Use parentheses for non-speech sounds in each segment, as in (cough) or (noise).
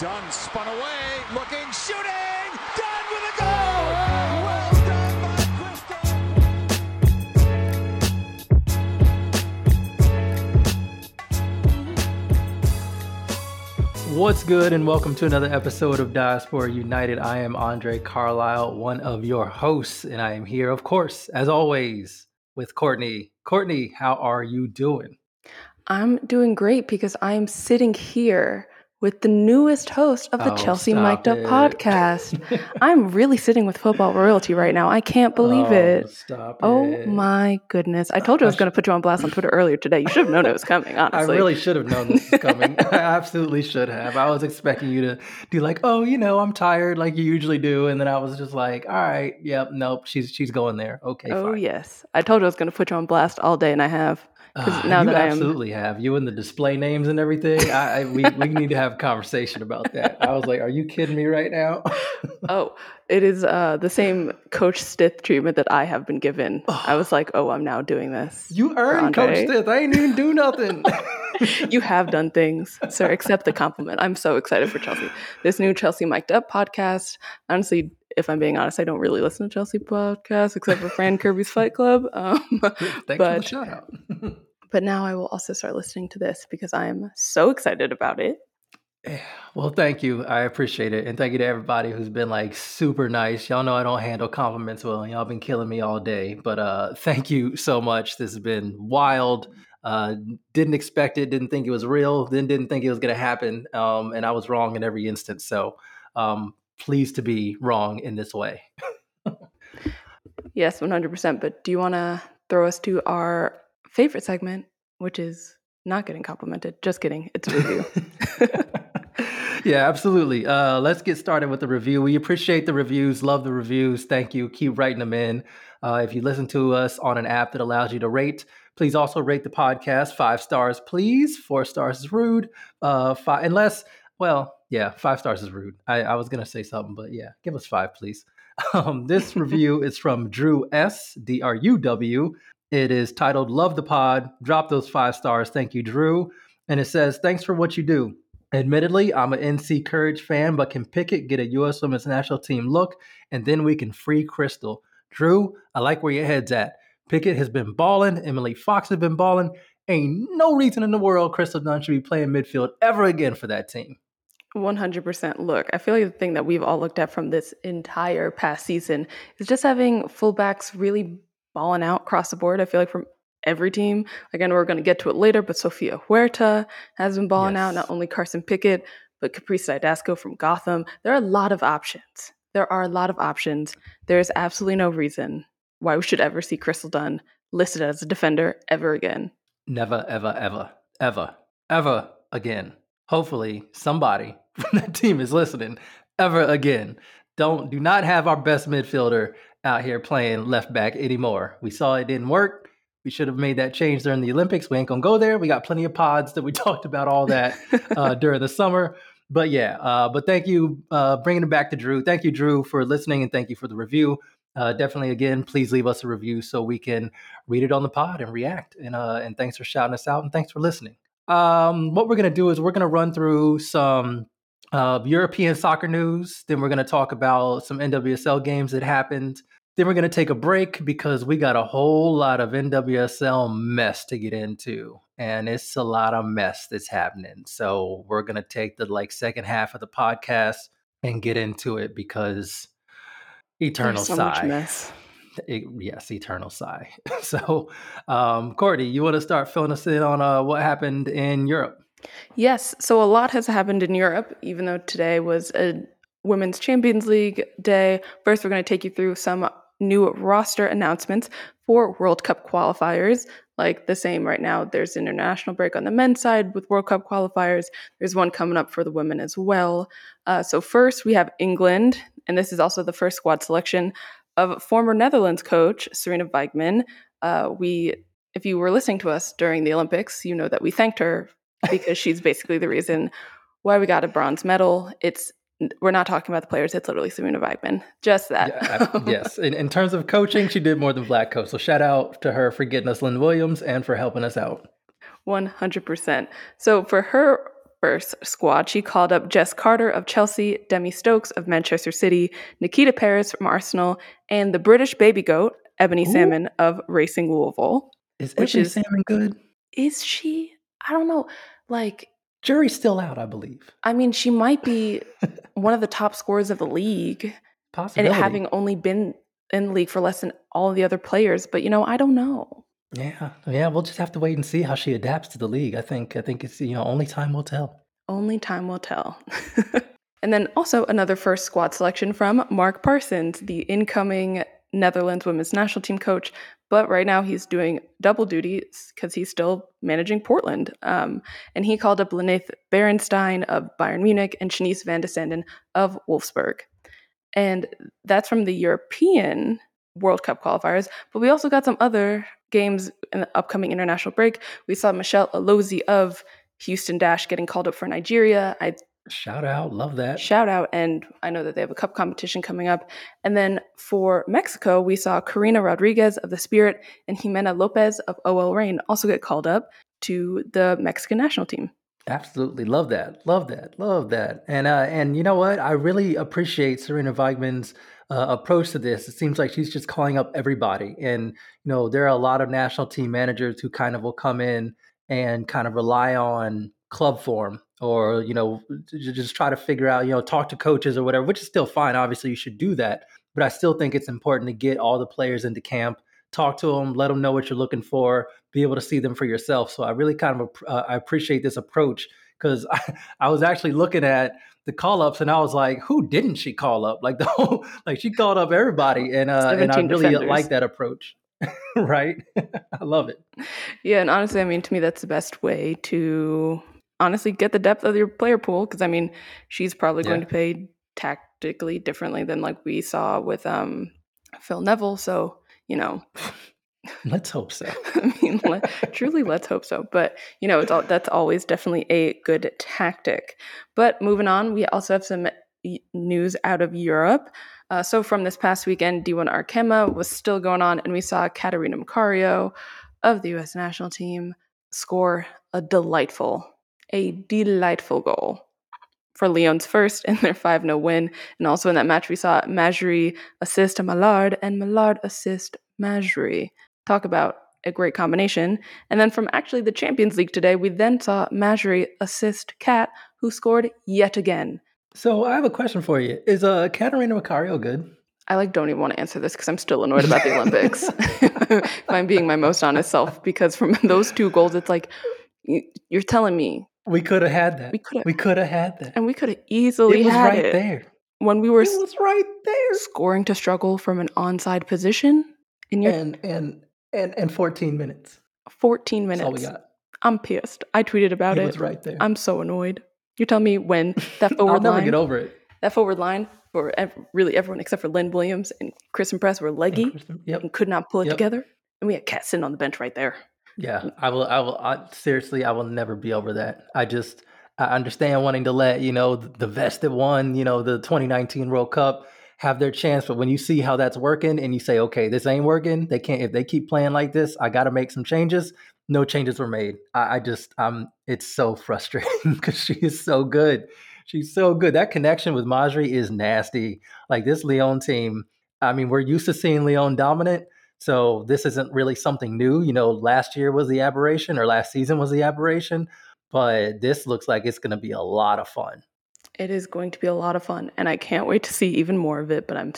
Dunn spun away, looking, shooting! Dunn with a goal! Well done by Crystal! What's good, and welcome to another episode of Diaspora United. I am Andre Carlisle, one of your hosts, and I am here, of course, as always, with Courtney. Courtney, how are you doing? I'm doing great because I'm sitting here with the newest host of the Oh, Chelsea Mic'd Up podcast. (laughs) I'm really sitting with football royalty right now. I can't believe Oh, it. Stop Oh it. my goodness. I told you I was going to put you on blast on Twitter earlier today. You should have known it was coming, (laughs) honestly. I really should have known this was coming. (laughs) I absolutely should have. I was expecting you to do like, oh, you know, I'm tired, like you usually do, and then I was just like, all right, yep, nope, she's she's going there. Okay, Oh, fine. yes. I told you I was going to put you on blast all day, and I have. Ah, now you that I absolutely have you and the display names and everything. I, I we we need to have a conversation about that. I was like, are you kidding me right now? (laughs) Oh, it is uh, the same Coach Stith treatment that I have been given. I was like, oh, I'm now doing this. you earned Coach Stith. I ain't even do nothing. (laughs) you have done things, sir. Accept the compliment. I'm so excited for Chelsea. This new Chelsea Mic'd Up podcast. Honestly, if I'm being honest, I don't really listen to Chelsea podcasts except for Fran Kirby's Fight Club. (laughs) Um, (laughs) Thanks for the but shout out. (laughs) but now I will also start listening to this because I am so excited about it. Well, thank you. I appreciate it. And thank you to everybody who's been like super nice. Y'all know I don't handle compliments well, and y'all been killing me all day. But uh thank you so much. This has been wild. Uh didn't expect it, didn't think it was real, then didn't think it was gonna happen. Um, and I was wrong in every instance. So um pleased to be wrong in this way. Yes, 100%. But do you want to throw us to our favorite segment, which is not getting complimented? Just kidding. It's a review. (laughs) yeah, absolutely. Uh, let's get started with the review. We appreciate the reviews, love the reviews. Thank you. Keep writing them in. Uh, if you listen to us on an app that allows you to rate, please also rate the podcast five stars, please. Four stars is rude. Uh, five, unless, well, yeah, five stars is rude. I, I was gonna say something, but yeah, give us five, please. (laughs) Um, this review is from Drew S. D R U W. It is titled "Love the Pod." Drop those five stars. Thank you, Drew. And it says, "Thanks for what you do." Admittedly, I'm an NC Courage fan, but can Pickett get a U.S. Women's National Team look, and then we can free Crystal. Drew, I like where your head's at. Pickett has been balling. Emily Fox has been balling. Ain't no reason in the world Crystal Dunn should be playing midfield ever again for that team. 100% look. I feel like the thing that we've all looked at from this entire past season is just having fullbacks really balling out across the board. I feel like from every team again we're going to get to it later but sofia huerta has been balling out not only carson pickett but caprice dydasco from gotham. There are a lot of options. There are a lot of options. There is absolutely no reason why we should ever see crystal dunn listed as a defender ever again. Never, ever, ever, ever, ever again. Hopefully, somebody (laughs) from that team is listening ever again. Don't do not have our best midfielder out here playing left back anymore. We saw it didn't work. We should have made that change during the Olympics. We ain't gonna go there. We got plenty of pods that we (laughs) talked about all that uh, (laughs) during the summer. But yeah, uh, but thank you, uh, bringing it back to Drew. Thank you, Drew, for listening, and thank you for the review. Uh, definitely, again, please leave us a review so we can read it on the pod and react. And uh, and thanks for shouting us out, and thanks for listening. Um, what we're gonna do is we're gonna run through some uh, European soccer news. Then we're gonna talk about some NWSL games that happened. Then we're gonna take a break because we got a whole lot of NWSL mess to get into, and it's a lot of mess that's happening. So we're gonna take the like second half of the podcast and get into it because eternal There's so sigh. much mess (laughs) It- yes, eternal sigh. (laughs) so, um, Courtney, you want to start filling us in on uh, what happened in Europe? Yes, so a lot has happened in Europe, even though today was a Women's Champions League day. First, we're going to take you through some new roster announcements for World Cup qualifiers. Like the same right now, there's international break on the men's side with World Cup qualifiers. There's one coming up for the women as well. Uh, so, first, we have England, and this is also the first squad selection of former Netherlands coach Sarina Wiegman. Uh, we, if you were listening to us during the Olympics, you know that we thanked her because she's basically the reason why we got a bronze medal. It's we're not talking about the players. It's literally Sarina Wiegman. Just that. Yeah, yes. In, in terms of coaching, she did more than Vlatko. So shout out to her for getting us Lynn Williams and for helping us out. 100%. So for her first squad, she called up Jess Carter of Chelsea, Demi Stokes of Manchester City, Nikita Parris from Arsenal, and the British baby goat, Ebony Ooh. Salmon of Racing Louisville. Is Ebony Salmon good? Is she? I don't know. Like, Jury's still out, I believe. I mean, she might be (laughs) one of the top scorers of the league, Possibly. and having only been in the league for less than all the other players. But you know, I don't know. Yeah, yeah. We'll just have to wait and see how she adapts to the league. I think. I think it's you know only time will tell. Only time will tell. (laughs) and then also another first squad selection from Mark Parsons, the incoming Netherlands women's national team coach. But right now he's doing double duty because he's still managing Portland. Um, and he called up Lineth Beerensteyn of Bayern Munich and Shanice van de Sanden of Wolfsburg. And that's from the European World Cup qualifiers. But we also got some other games in the upcoming international break. We saw Michelle Alozie of Houston Dash getting called up for Nigeria. I Shout out, love that. shout out, and I know that they have a cup competition coming up. And then for Mexico, we saw Karina Rodriguez of the Spirit and Jimena Lopez of OL Reign also get called up to the Mexican national team. Absolutely love that, love that, love that. And uh, and you know what? I really appreciate Sarina Wiegman's uh, approach to this. It seems like she's just calling up everybody. And you know, there are a lot of national team managers who kind of will come in and kind of rely on club form or you know just try to figure out you know talk to coaches or whatever which is still fine obviously you should do that but i still think it's important to get all the players into camp talk to them let them know what you're looking for be able to see them for yourself so i really kind of uh, i appreciate this approach because I, (laughs) I was actually looking at the call ups and i was like who didn't she call up? Like the whole (laughs) like she called up everybody and uh and i really defenders. like that approach (laughs) right? I love it. Yeah, and honestly, I mean, to me, that's the best way to honestly get the depth of your player pool. Because I mean, she's probably going to play tactically differently than like we saw with um Phil Neville. So you know, (laughs) let's hope so (laughs) I mean, let, truly, let's hope so. But you know, it's all, that's always definitely a good tactic. But moving on, we also have some news out of Europe. Uh, so from this past weekend, D1 Arkema was still going on, and we saw Catarina Macario of the U.S. national team score a delightful, a delightful goal for Lyon's first in their 5 0 win. And also in that match, we saw Majri assist Malard and Malard assist Majri. Talk about a great combination. And then from actually the Champions League today, we then saw Majri assist Kat, who scored yet again. So I have a question for you. Is uh Catarina Macario good? I like don't even want to answer this because I'm still annoyed about the Olympics. (laughs) (laughs) if I'm being my most honest self, because from (laughs) those two goals, it's like you're telling me, We could have had that. We coulda- We could have had that. and we could have easily It was had right it there. when we were It was right there. scoring to struggle from an onside position in your And and and and 14 minutes. 14 That's all we minutes. got. I'm pissed. I tweeted about it it. was right there. I'm so annoyed. You're telling me when that (laughs) forward I'll never line, get over it. that forward line for ev- really everyone except for Lynn Williams and Christen Press were And leggy Kristen- Yep. and could not pull it Yep. together. And we had Kat sitting on the bench right there. Yeah. I will. I will. I, seriously, I will never be over that. I just. I understand wanting to let you know the, the vest that won, you know, the 2019 World Cup have their chance, but when you see how that's working and you say, okay, this ain't working, they can't. If they keep playing like this, I got to make some changes. No changes were made. I, I just, um, it's so frustrating (laughs) because she is so good. She's so good. That connection with Majri is nasty. Like this Lyon team, I mean, we're used to seeing Lyon dominant. So this isn't really something new. You know, last year was the aberration or last season was the aberration, but this looks like it's going to be a lot of fun. It is going to be a lot of fun, and I can't wait to see even more of it. But I'm,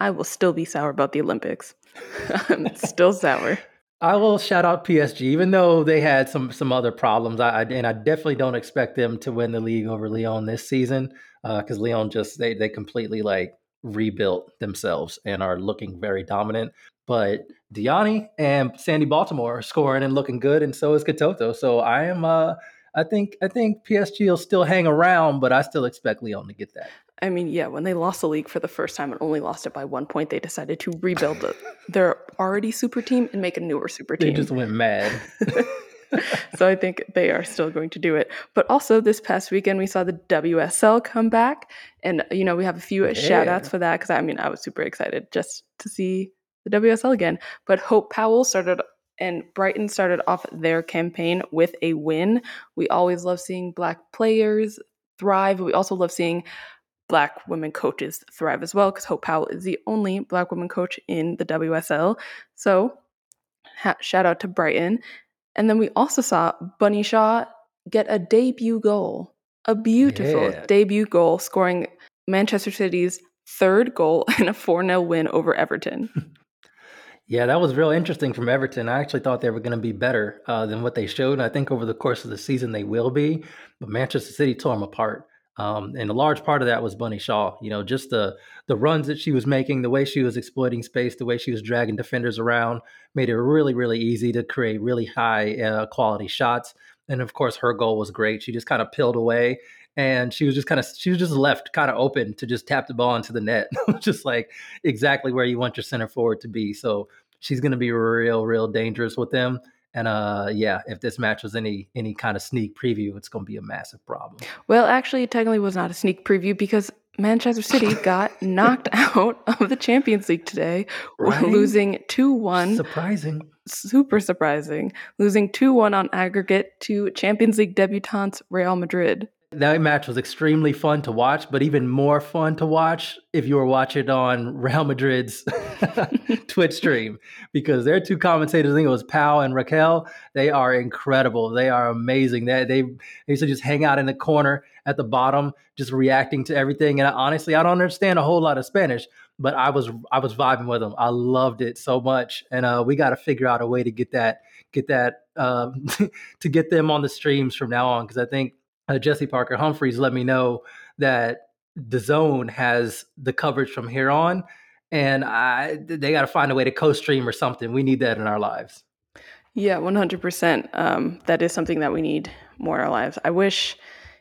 I will still be sour about the Olympics. (laughs) I'm still sour. I will shout out PSG, even though they had some some other problems. I, I and I definitely don't expect them to win the league over Lyon this season uh, because Lyon just they they completely like rebuilt themselves and are looking very dominant. But Diani and Sandy Baltimore are scoring and looking good, and so is Katoto. So I am uh I think I think PSG will still hang around, but I still expect Lyon to get that. I mean, yeah, when they lost the league for the first time and only lost it by one point, they decided to rebuild the, their already super team and make a newer super team. They just went mad. (laughs) so I think they are still going to do it. But also this past weekend we saw the WSL come back, and you know we have a few shout outs for that because I mean I was super excited just to see the WSL again. But Hope Powell started And Brighton started off their campaign with a win. We always love seeing black players thrive. We also love seeing black women coaches thrive as well because Hope Powell is the only black woman coach in the WSL. So, ha- shout out to Brighton. And then we also saw Bunny Shaw get a debut goal, a beautiful Yeah. debut goal, scoring Manchester City's third goal (laughs) in a 4 0 win over Everton. (laughs) Yeah, that was real interesting from Everton. I actually thought they were going to be better uh, than what they showed. And I think over the course of the season they will be. But Manchester City tore them apart. Um, and a large part of that was Bunny Shaw. You know, just the the runs that she was making, the way she was exploiting space, the way she was dragging defenders around, made it really, really easy to create really high uh, quality shots. And of course, her goal was great. She just kind of peeled away, and she was just kind of she was just left kind of open to just tap the ball into the net, (laughs) just like exactly where you want your center forward to be. So she's going to be real, real dangerous with them. And uh, yeah, if this match was any any kind of sneak preview, it's going to be a massive problem. Well, actually, it technically was not a sneak preview because Manchester City (laughs) got knocked out of the Champions League today, Right? losing 2 1. Surprising. Super surprising. Losing 2 1 on aggregate to Champions League debutantes Real Madrid. That match was extremely fun to watch, but even more fun to watch if you were watching on Real Madrid's (laughs) Twitch stream because their two commentators, I think it was Pau and Raquel, they are incredible. They are amazing. They, they, they used to just hang out in the corner at the bottom, just reacting to everything. And honestly, I don't understand a whole lot of Spanish, but I was I was vibing with them. I loved it so much, and uh, we got to figure out a way to get that get that um, (laughs) to get them on the streams from now on because I think uh, Jesse Parker Humphreys let me know that DAZN has the coverage from here on, and I they got to find a way to co-stream or something. We need that in our lives. Yeah, 100%. Um, that is something that we need more in our lives. I wish,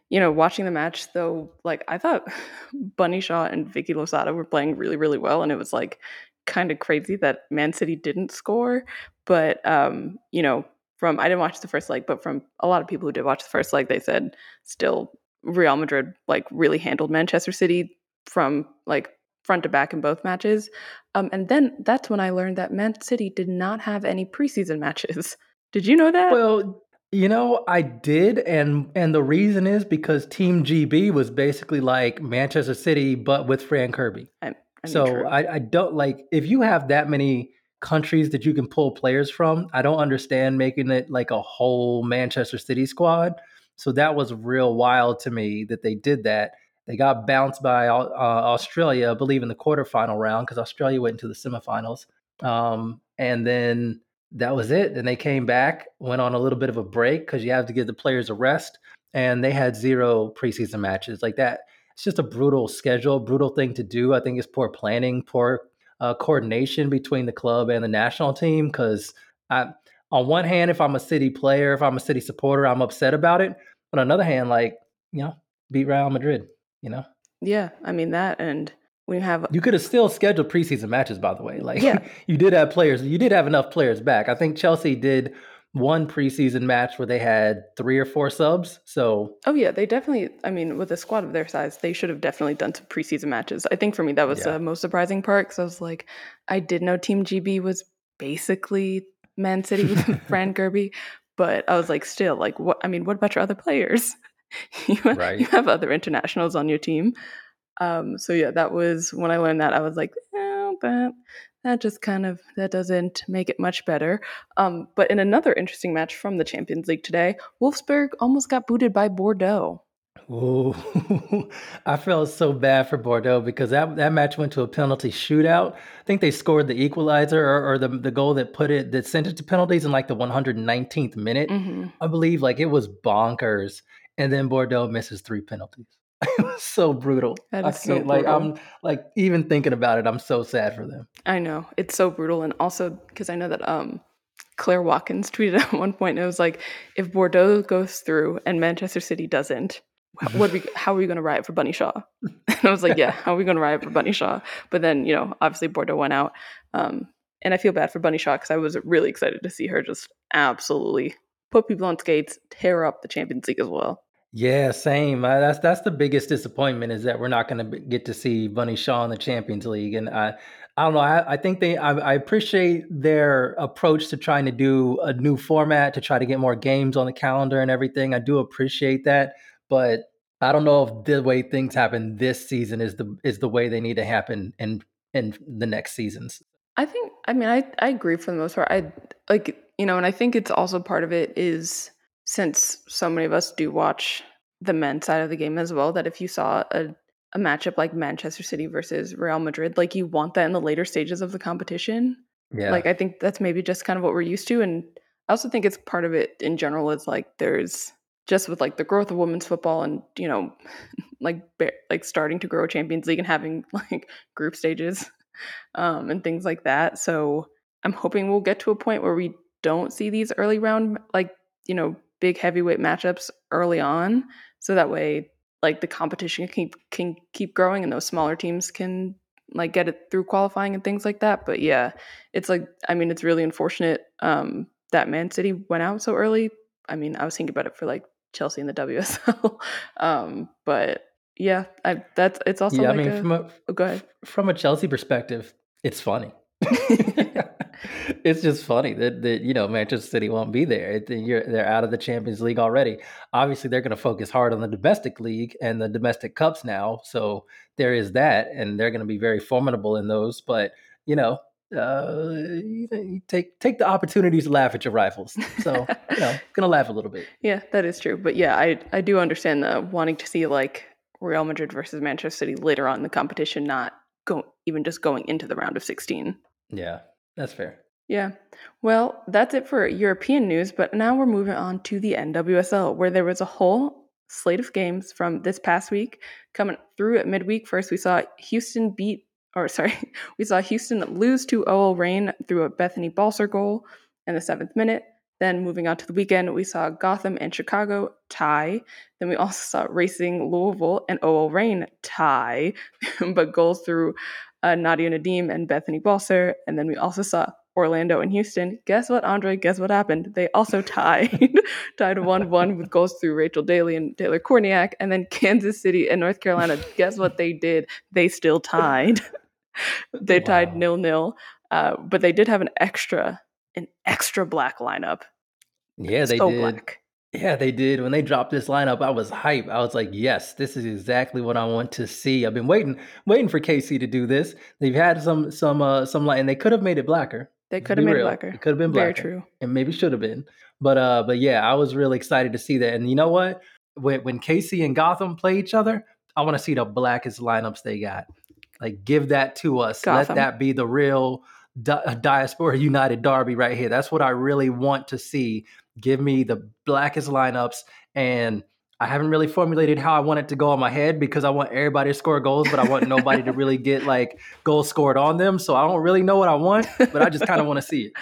you know, watching the match, though, like, I thought (laughs) Bunny Shaw and Vicky Losada were playing really, really well. And it was, like, kind of crazy that Man City didn't score. But, um, you know, from, I didn't watch the first leg, but from a lot of people who did watch the first leg, they said still Real Madrid, like, really handled Manchester City from, like, front to back in both matches. Um, and then that's when I learned that Man City did not have any preseason matches. (laughs) Did you know that? Well, you know, I did, and and the reason is because Team GB was basically like Manchester City, but with Fran Kirby. I, I mean, so true. I, I don't like if you have that many countries that you can pull players from. I don't understand making it like a whole Manchester City squad. So that was real wild to me that they did that. They got bounced by uh, Australia, I believe, in the quarterfinal round because Australia went into the semifinals. Um, and then that was it. Then they came back, went on a little bit of a break because you have to give the players a rest. And they had zero preseason matches like that. It's just a brutal schedule, brutal thing to do. I think it's poor planning, poor uh, coordination between the club and the national team. Because I, on one hand, if I'm a city player, if I'm a city supporter, I'm upset about it. But on another hand, like you know, beat Real Madrid. You know, yeah, I mean that, and we have you could have still scheduled preseason matches. By the way, like Yeah. (laughs) you did have players. You did have enough players back. I think Chelsea did one preseason match where they had three or four subs. So Oh yeah, they definitely. I mean, with a squad of their size, they should have definitely done some preseason matches. I think for me that was Yeah. the most surprising part because I was like, I did know Team GB was basically Man City with (laughs) Fran (laughs) Kirby, but I was like, still, like, what? I mean, what about your other players? (laughs) you, Right. you have other internationals on your team. Um, so yeah, that was when I learned that I was like, oh, that that just kind of that doesn't make it much better. Um, but in another interesting match from the Champions League today, Wolfsburg almost got booted by Bordeaux. Ooh, (laughs) I felt so bad for Bordeaux because that, that match went to a penalty shootout. I think they scored the equalizer or, or the the goal that put it that sent it to penalties in like the 119th minute, hmm I believe. Like it was bonkers, and then Bordeaux misses three penalties. (laughs) it was so brutal. That I is so like brutal. I'm like even thinking about it, I'm so sad for them. I know it's so brutal, and also because I know that um, Claire Watkins tweeted (laughs) at one point, and it was like, if Bordeaux goes through and Manchester City doesn't, wh- what we, (laughs) how are we going to riot for Bunny Shaw? And I was like, yeah, how are we going to riot for Bunny Shaw? But then you know, obviously Bordeaux went out, um, and I feel bad for Bunny Shaw because I was really excited to see her just absolutely put people on skates, tear up the Champions League as well. Yeah, same. Uh, that's that's the biggest disappointment is that we're not going to get to see Bunny Shaw in the Champions League, and I I don't know. I, I think they. I, I, appreciate their approach to trying to do a new format to try to get more games on the calendar and everything. I do appreciate that, but I don't know if the way things happen this season is the is the way they need to happen in in the next seasons. I think. I mean, I I agree for the most part. I like you know, and I think it's also part of it is since so many of us do watch the men's side of the game as well. That if you saw a a matchup like Manchester City versus Real Madrid, like you want that in the later stages of the competition. Yeah. Like I think that's maybe just kind of what we're used to. And I also think it's part of it in general is like there's just with like the growth of women's football and, you know, (laughs) like like starting to grow Champions League and having (laughs) like group stages um and things like that. So I'm hoping we'll get to a point where we don't see these early round like, you know, big heavyweight matchups early on. So that way like the competition can keep, can keep growing and those smaller teams can like get it through qualifying and things like that. But yeah, it's like I mean it's really unfortunate um, that Man City went out so early. I mean I was thinking about it for like Chelsea in the WSL, (laughs) um, but yeah, I that's it's also yeah. Like I mean, a, from a oh, go ahead. From a Chelsea perspective, it's funny. (laughs) (laughs) (laughs) it's just funny that, that you know Manchester City won't be there. It, they're out of the Champions League already. Obviously, they're going to focus hard on the domestic league and the domestic cups now. So there is that, and they're going to be very formidable in those. But you know, uh, you take take the opportunities to laugh at your rivals. So you know, (laughs) gonna laugh a little bit. Yeah, that is true. But yeah, I I do understand the wanting to see like Real Madrid versus Manchester City later on in the competition, not go even just going into the round of sixteen. Yeah, that's fair. Yeah. Well, that's it for European news, but now we're moving on to the NWSL, where there was a whole slate of games from this past week coming through at midweek. First, we saw Houston beat, or sorry, (laughs) we saw Houston lose to OL Reign through a Bethany Balcer goal in the seventh minute. Then moving on to the weekend, we saw Gotham and Chicago tie. Then we also saw Racing Louisville and OL Reign tie, (laughs) but goals through uh, Nadia Nadim and Bethany Balcer. And then we also saw Orlando and Houston. Guess what, Andre? Guess what happened? They also (laughs) tied, (laughs) tied 1 1 with goals through Rachel Daly and Taylor Kornieck. And then Kansas City and North Carolina, guess what they did? They still tied. (laughs) they wow. tied nil nil. Uh, but they did have an extra, an extra black lineup. Yeah, they so did. Black. Yeah, they did. When they dropped this lineup, I was hype. I was like, "Yes, this is exactly what I want to see." I've been waiting, waiting for KC to do this. They've had some, some, uh, some light, and they could have made it blacker. They could have made real. it blacker. It could have been blacker. Very true. And maybe should have been. But uh, but yeah, I was really excited to see that. And you know what? When when KC and Gotham play each other, I want to see the blackest lineups they got. Like, give that to us. Gotham. Let that be the real di- diaspora united derby right here. That's what I really want to see. Give me the blackest lineups and I haven't really formulated how I want it to go on my head because I want everybody to score goals, but I want nobody to really get like goals scored on them. So I don't really know what I want, but I just kind of want to see it.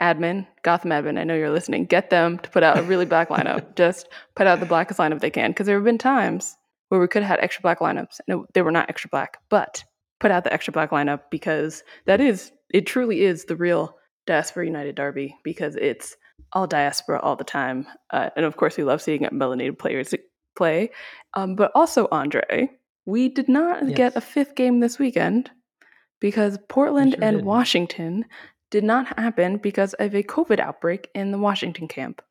Admin, Gotham admin, I know you're listening. Get them to put out a really black lineup. (laughs) just put out the blackest lineup they can because there have been times where we could have had extra black lineups and they were not extra black, but put out the extra black lineup because that is, it truly is the real Diaspora United Derby because it's all diaspora all the time. Uh, and of course, we love seeing melanated players play. Um, but also, Andre, we did not yes. get a fifth game this weekend because Portland sure and did. Washington did not happen because of a COVID outbreak in the Washington camp.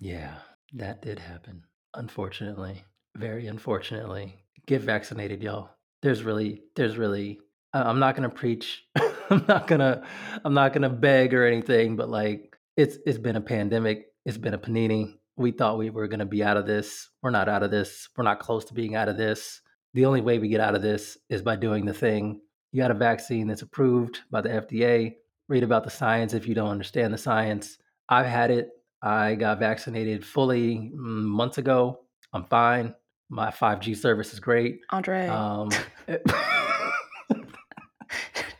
Yeah, that did happen. Unfortunately, very unfortunately. Get vaccinated, y'all. There's really, there's really. I'm not gonna preach. (laughs) I'm not gonna. I'm not gonna beg or anything, but like it's it's been a pandemic. It's been a panini. We thought we were going to be out of this. We're not out of this. We're not close to being out of this. The only way we get out of this is by doing the thing. You got a vaccine that's approved by the FDA. Read about the science if you don't understand the science. I've had it. I got vaccinated fully mm, months ago. I'm fine. My 5G service is great. Andre. Um, (laughs) (laughs)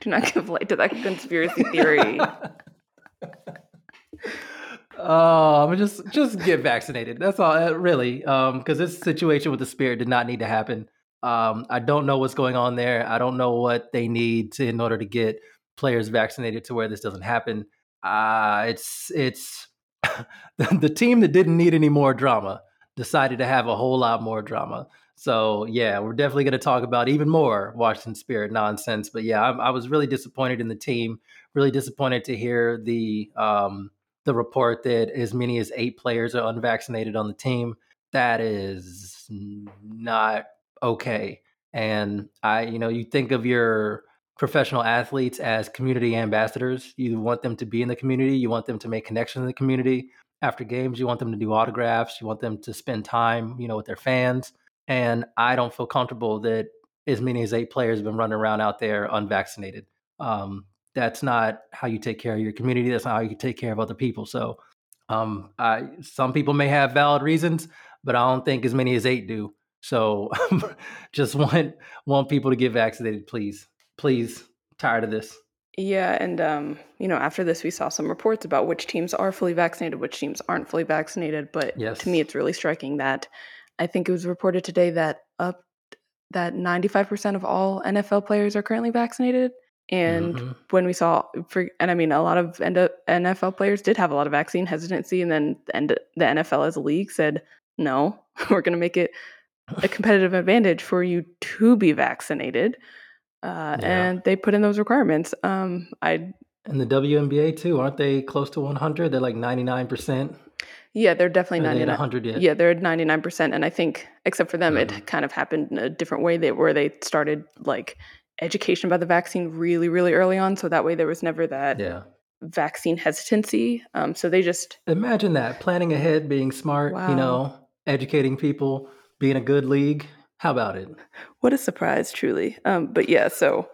Do not give light to that conspiracy theory. (laughs) Oh, I'm just just get vaccinated. That's all, uh, really. Um, because this situation with the spirit did not need to happen. Um, I don't know what's going on there. I don't know what they need to in order to get players vaccinated to where this doesn't happen. Uh it's it's (laughs) the, the team that didn't need any more drama decided to have a whole lot more drama. So yeah, we're definitely going to talk about even more Washington Spirit nonsense. But yeah, I, I, was really disappointed in the team. Really disappointed to hear the um, the report that as many as eight players are unvaccinated on the team. That is not okay. And I, you know, you think of your professional athletes as community ambassadors. You want them to be in the community. You want them to make connections in the community. After games, you want them to do autographs. You want them to spend time, you know, with their fans. And I don't feel comfortable that as many as eight players have been running around out there unvaccinated. Um, that's not how you take care of your community. That's not how you take care of other people. So, um, I, some people may have valid reasons, but I don't think as many as eight do. So, (laughs) just want want people to get vaccinated, please please. Tired of this. Yeah, and um, you know, after this, we saw some reports about which teams are fully vaccinated, which teams aren't fully vaccinated. But yes. to me, it's really striking that I think it was reported today that up that 95% of all NFL players are currently vaccinated. And mm-hmm. when we saw, for, and I mean, a lot of NFL players did have a lot of vaccine hesitancy, and then the, the NFL as a league said, no, (laughs) we're going to make it a (sighs) competitive advantage for you to be vaccinated uh, yeah. and they put in those requirements. Um, I and the WNBA too, aren't they close to 100? They're like 99 percent. Yeah, they're definitely 99. They 100 yet? Yeah, they're at 99 percent, and I think except for them, mm-hmm. it kind of happened in a different way. They where they started like education about the vaccine really, really early on, so that way there was never that. Yeah. Vaccine hesitancy. Um, so they just imagine that planning ahead, being smart, wow. you know, educating people, being a good league. How about it? (laughs) What a surprise, truly. Um, but yeah, so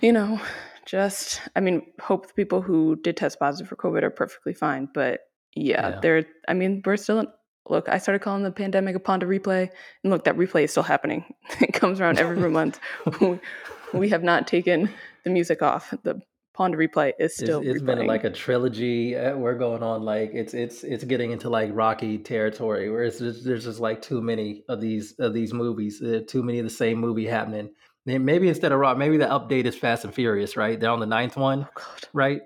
you know, just I mean, hope the people who did test positive for COVID are perfectly fine. But yeah, yeah. they're. I mean, we're still. In, look, I started calling the pandemic a Pond replay, and look, that replay is still happening. (laughs) it comes around every month. (laughs) we, have not taken the music off. The Pond replay is still. it's, it's been like a trilogy. Uh, we're going on like it's it's it's getting into like Rocky territory where it's just, there's just like too many of these of these movies, uh, too many of the same movie happening. Maybe instead of Rock, maybe the update is Fast and Furious, right? They're on the ninth one, oh, right?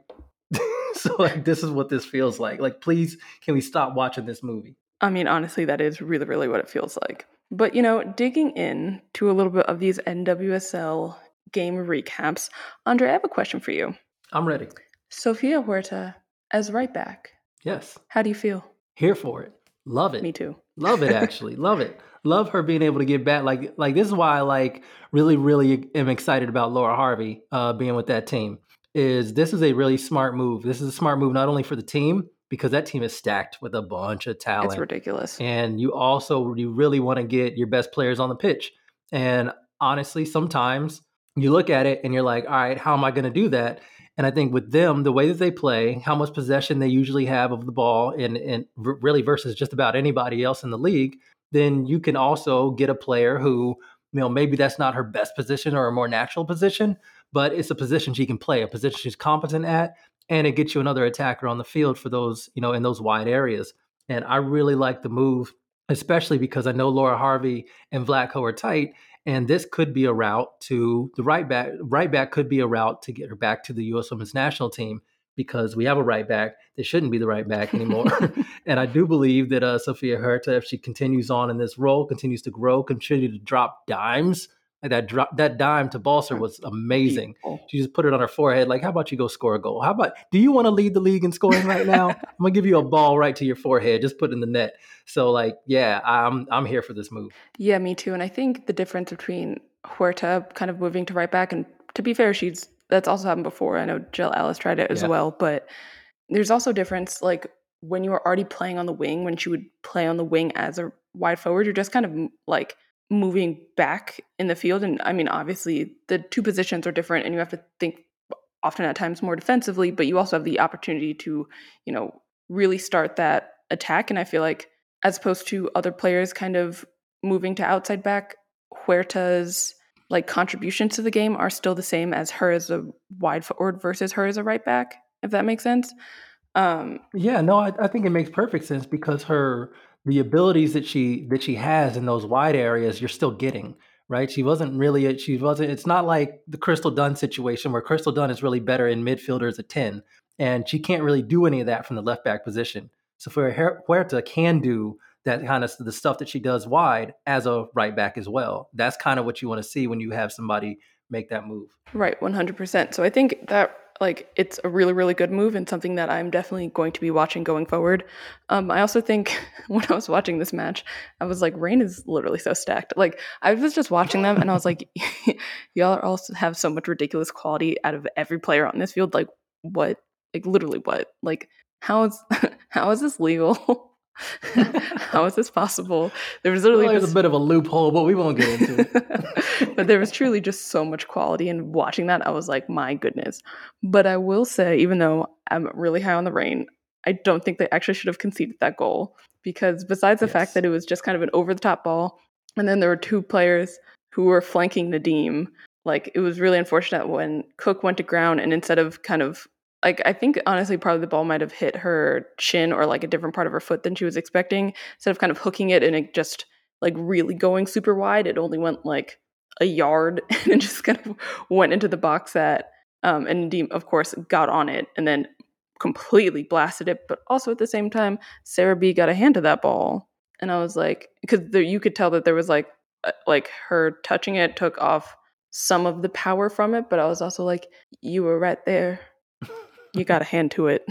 (laughs) so like this is what this feels like. Like, please, can we stop watching this movie? I mean, honestly, that is really, really what it feels like. But you know, digging in to a little bit of these NWSL game recaps, Andre, I have a question for you. I'm ready. Sofia Huerta as right back. Yes. How do you feel? Here for it. Love it. Me too. Love it (laughs) actually. Love it. Love her being able to get back. Like like this is why I like really really am excited about Laura Harvey uh, being with that team. Is this is a really smart move. This is a smart move not only for the team because that team is stacked with a bunch of talent. It's ridiculous. And you also you really want to get your best players on the pitch. And honestly, sometimes you look at it and you're like, all right, how am I going to do that? And I think with them, the way that they play, how much possession they usually have of the ball, and, and really versus just about anybody else in the league, then you can also get a player who, you know, maybe that's not her best position or a more natural position, but it's a position she can play, a position she's competent at, and it gets you another attacker on the field for those, you know, in those wide areas. And I really like the move, especially because I know Laura Harvey and Vlatko are tight, and this could be a route to the right back. Right back could be a route to get her back to the U.S. Women's National Team because we have a right back that shouldn't be the right back anymore. (laughs) (laughs) and I do believe that uh, Sofia Huerta, if she continues on in this role, continues to grow, continue to drop dimes like that drop that dime to Balcer was amazing. She just put it on her forehead. Like, how about you go score a goal? How about do you want to lead the league in scoring right now? (laughs) I'm gonna give you a ball right to your forehead. Just put in the net. So like, yeah, I'm I'm here for this move. Yeah, me too. And I think the difference between Huerta kind of moving to right back and to be fair, she's that's also happened before. I know Jill Ellis tried it as yeah. well, but there's also a difference like when you were already playing on the wing, when she would play on the wing as a wide forward, you're just kind of like moving back in the field. And I mean, obviously, the two positions are different, and you have to think often at times more defensively, but you also have the opportunity to, you know, really start that attack. And I feel like, as opposed to other players kind of moving to outside back, Huerta's like contributions to the game are still the same as her as a wide forward versus her as a right back, if that makes sense. Um, yeah, no, I, I think it makes perfect sense because her the abilities that she that she has in those wide areas you're still getting right she wasn't really she wasn't it's not like the crystal dunn situation where crystal dunn is really better in midfielders at 10 and she can't really do any of that from the left back position so for huerta can do that kind of the stuff that she does wide as a right back as well. That's kind of what you want to see when you have somebody make that move. Right, 100%. So I think that like it's a really really good move and something that I'm definitely going to be watching going forward. Um, I also think (laughs) when I was watching this match, I was like, Reign is literally so stacked. Like I was just watching them and I was like, (laughs) y'all also have so much ridiculous quality out of every player on this field. Like what? Like literally what? Like how is (laughs) how is this legal? How is this possible? There was literally well, there's a bit of a loophole, but we won't get into it. (laughs) but there was truly just so much quality, and watching that, I was like, my goodness. But I will say, even though I'm really high on the Reign, I don't think they actually should have conceded that goal because besides the yes. fact that it was just kind of an over the top ball, and then there were two players who were flanking Nadim. Like it was really unfortunate when Cook went to ground and instead of kind of like I think honestly probably the ball might have hit her chin or like a different part of her foot than she was expecting. Instead of kind of hooking it and it just like really going super wide, it only went like a yard (laughs) and it just kind of went into the box that um and Nadim of course got on it and then completely blasted it. But also at the same time, Sarah B got a hand to that ball. And I was like, because you could tell that there was like, uh, like her touching it took off some of the power from it. But I was also like, you were right there you got a hand to it.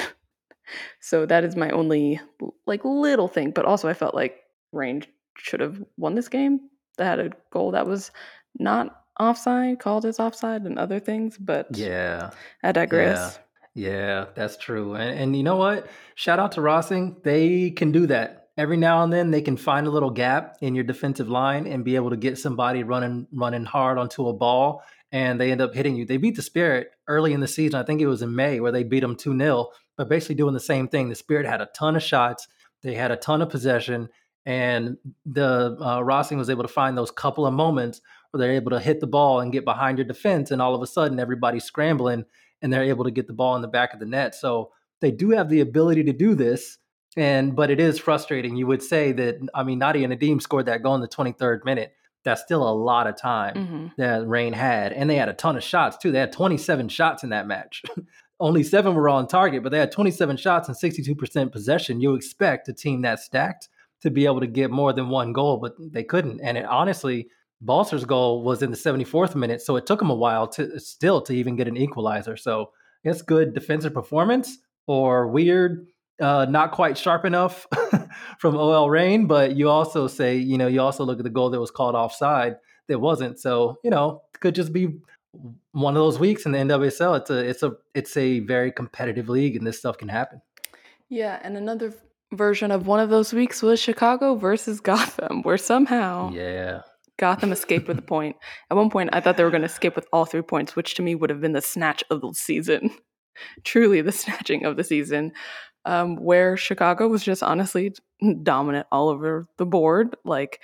so that is my only like little thing. But also, I felt like Reign should have won this game. They had a goal that was not offside, called as offside, and other things. But yeah, I digress. Yeah. Yeah, that's true. And, and you know what? Shout out to Racing. They can do that. Every now and then they can find a little gap in your defensive line and be able to get somebody running running hard onto a ball and they end up hitting you. They beat the Spirit early in the season. I think it was in May where they beat them 2 0, but basically doing the same thing. The Spirit had a ton of shots, they had a ton of possession, and the uh, Racing was able to find those couple of moments where they're able to hit the ball and get behind your defense, and all of a sudden everybody's scrambling and they're able to get the ball in the back of the net. So they do have the ability to do this. And but it is frustrating. You would say that I mean Nadia Nadim scored that goal in the 23rd minute that's still a lot of time mm-hmm. that Reign had. And they had a ton of shots too. They had 27 shots in that match. (laughs) Only seven were on target, but they had 27 shots and 62% possession. You expect a team that stacked to be able to get more than one goal, but they couldn't. And it, honestly, Balcer's goal was in the 74th minute, so it took them a while to still to even get an equalizer. So it's good defensive performance or weird uh, not quite sharp enough (laughs) from OL Reign, but you also say, you know, you also look at the goal that was called offside that wasn't. So, you know, could just be one of those weeks in the NWSL. It's a it's a it's a very competitive league and this stuff can happen. Yeah, and another version of one of those weeks was Chicago versus Gotham, where somehow Yeah. Gotham escaped with a point. At one point I thought they were gonna escape with all three points, which to me would have been the snatch of the season. (laughs) Truly the snatching of the season um, where Chicago was just honestly dominant all over the board. Like,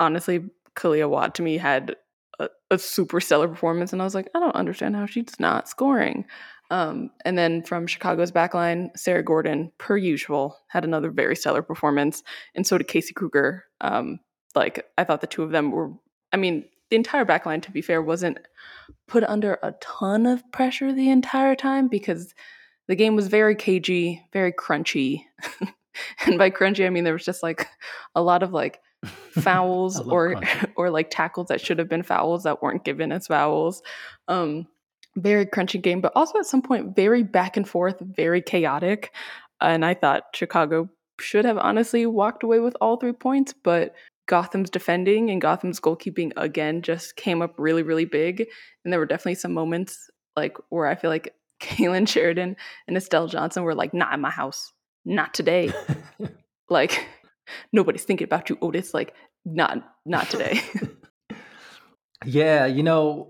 honestly, Kealia Watt to me had a, a, super stellar performance, and I was like, I don't understand how she's not scoring. Um, and then from Chicago's backline, Sarah Gordon, per usual, had another very stellar performance, and so did Casey Krueger. Um, like, I thought the two of them were, I mean, the entire backline, to be fair, wasn't put under a ton of pressure the entire time because the game was very cagey, very crunchy. (laughs) and by crunchy, I mean there was just like a lot of like (laughs) fouls or crunchy. (laughs) or like tackles that should have been fouls that weren't given as fouls. Um, very crunchy game, but also at some point very back and forth, very chaotic. And I thought Chicago should have honestly walked away with all three points, but Gotham's defending and Gotham's goalkeeping again just came up really, really big. And there were definitely some moments like where I feel like Kailen Sheridan and Estelle Johnson were like, not in my house. Not today. (laughs) like, nobody's thinking about you, Otis. Like, not not today. (laughs) yeah, you know,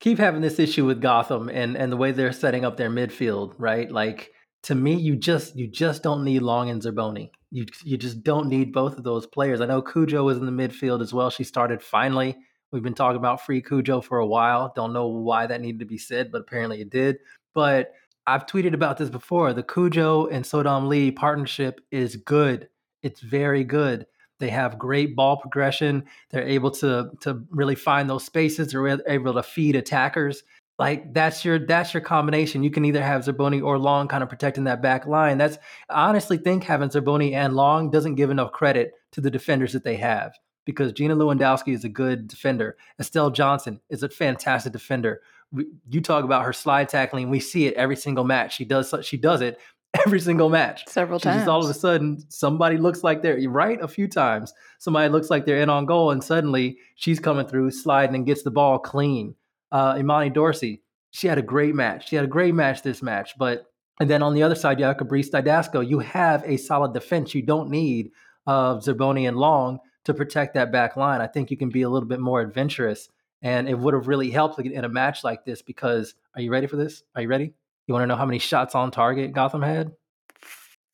keep having this issue with Gotham and and the way they're setting up their midfield, right? Like to me, you just you just don't need Long and Zerboni. You you just don't need both of those players. I know Cudjoe is in the midfield as well. She started finally. We've been talking about free Cudjoe for a while. Don't know why that needed to be said, but apparently it did. But I've tweeted about this before. The Cudjoe and Sodom Lee partnership is good. It's very good. They have great ball progression. They're able to to really find those spaces. They're able to feed attackers. like that's your that's your combination. You can either have Zerboni or Long kind of protecting that back line. That's I honestly think having Zerboni and Long doesn't give enough credit to the defenders that they have because Gina Lewandowski is a good defender. Estelle Johnson is a fantastic defender. We, you talk about her slide tackling, we see it every single match. She does she does it (laughs) every single match. Several She times. just all of a sudden somebody looks like they're right a few times. Somebody looks like they're in on goal, and suddenly she's coming through, sliding and gets the ball clean. Uh, Imani Dorsey, she had a great match. She had a great match this match, but and then on the other side, you have Caprice Dydasco. You have a solid defense. You don't need uh, Zerboni and Long to protect that back line. I think you can be a little bit more adventurous, and it would have really helped in a match like this. Because are you ready for this? Are you ready? You want to know how many shots on target Gotham had?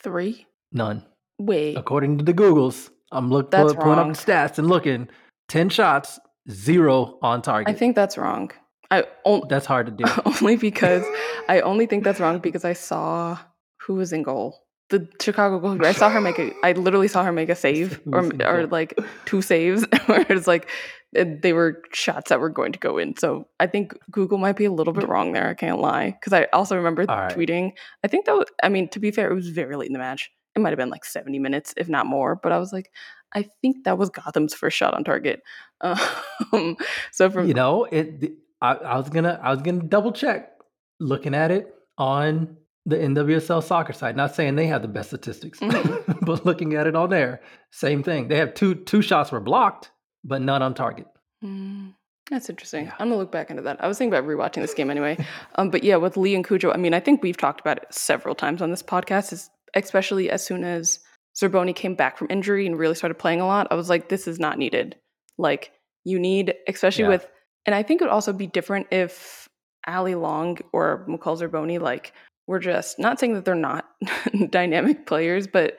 Three. None. Wait. According to the Googles, I'm looking pull, pulling up the stats and looking. Ten shots, zero on target. I think that's wrong. I on- that's hard to do. (laughs) only because (laughs) I only think that's wrong because I saw who was in goal. The Chicago goalkeeper. I saw her make a. I literally saw her make a save (laughs) or or like two saves, where it's like they were shots that were going to go in. So I think Google might be a little bit wrong there. I can't lie because I also remember right. tweeting. I think that. Was, I mean, to be fair, it was very late in the match. It might have been like seventy minutes, if not more. But I was like, I think that was Gotham's first shot on target. (laughs) Um, so from you know, it. I, I was gonna, I was gonna double check, looking at it on the NWSL soccer side. Not saying they have the best statistics, Mhm. (laughs) but looking at it on there, same thing. They have two two shots were blocked, but not on target. Mm, that's interesting. Yeah. I'm gonna look back into that. I was thinking about rewatching this game anyway. um, but yeah, with Lee and Cudjoe, I mean, I think we've talked about it several times on this podcast, is especially as soon as Zerboni came back from injury and really started playing a lot. I was like, this is not needed. Like, you need, especially Yeah. with, and I think it would also be different if Allie Long or McCall Zerboni, like, were just not saying that they're not (laughs) dynamic players, but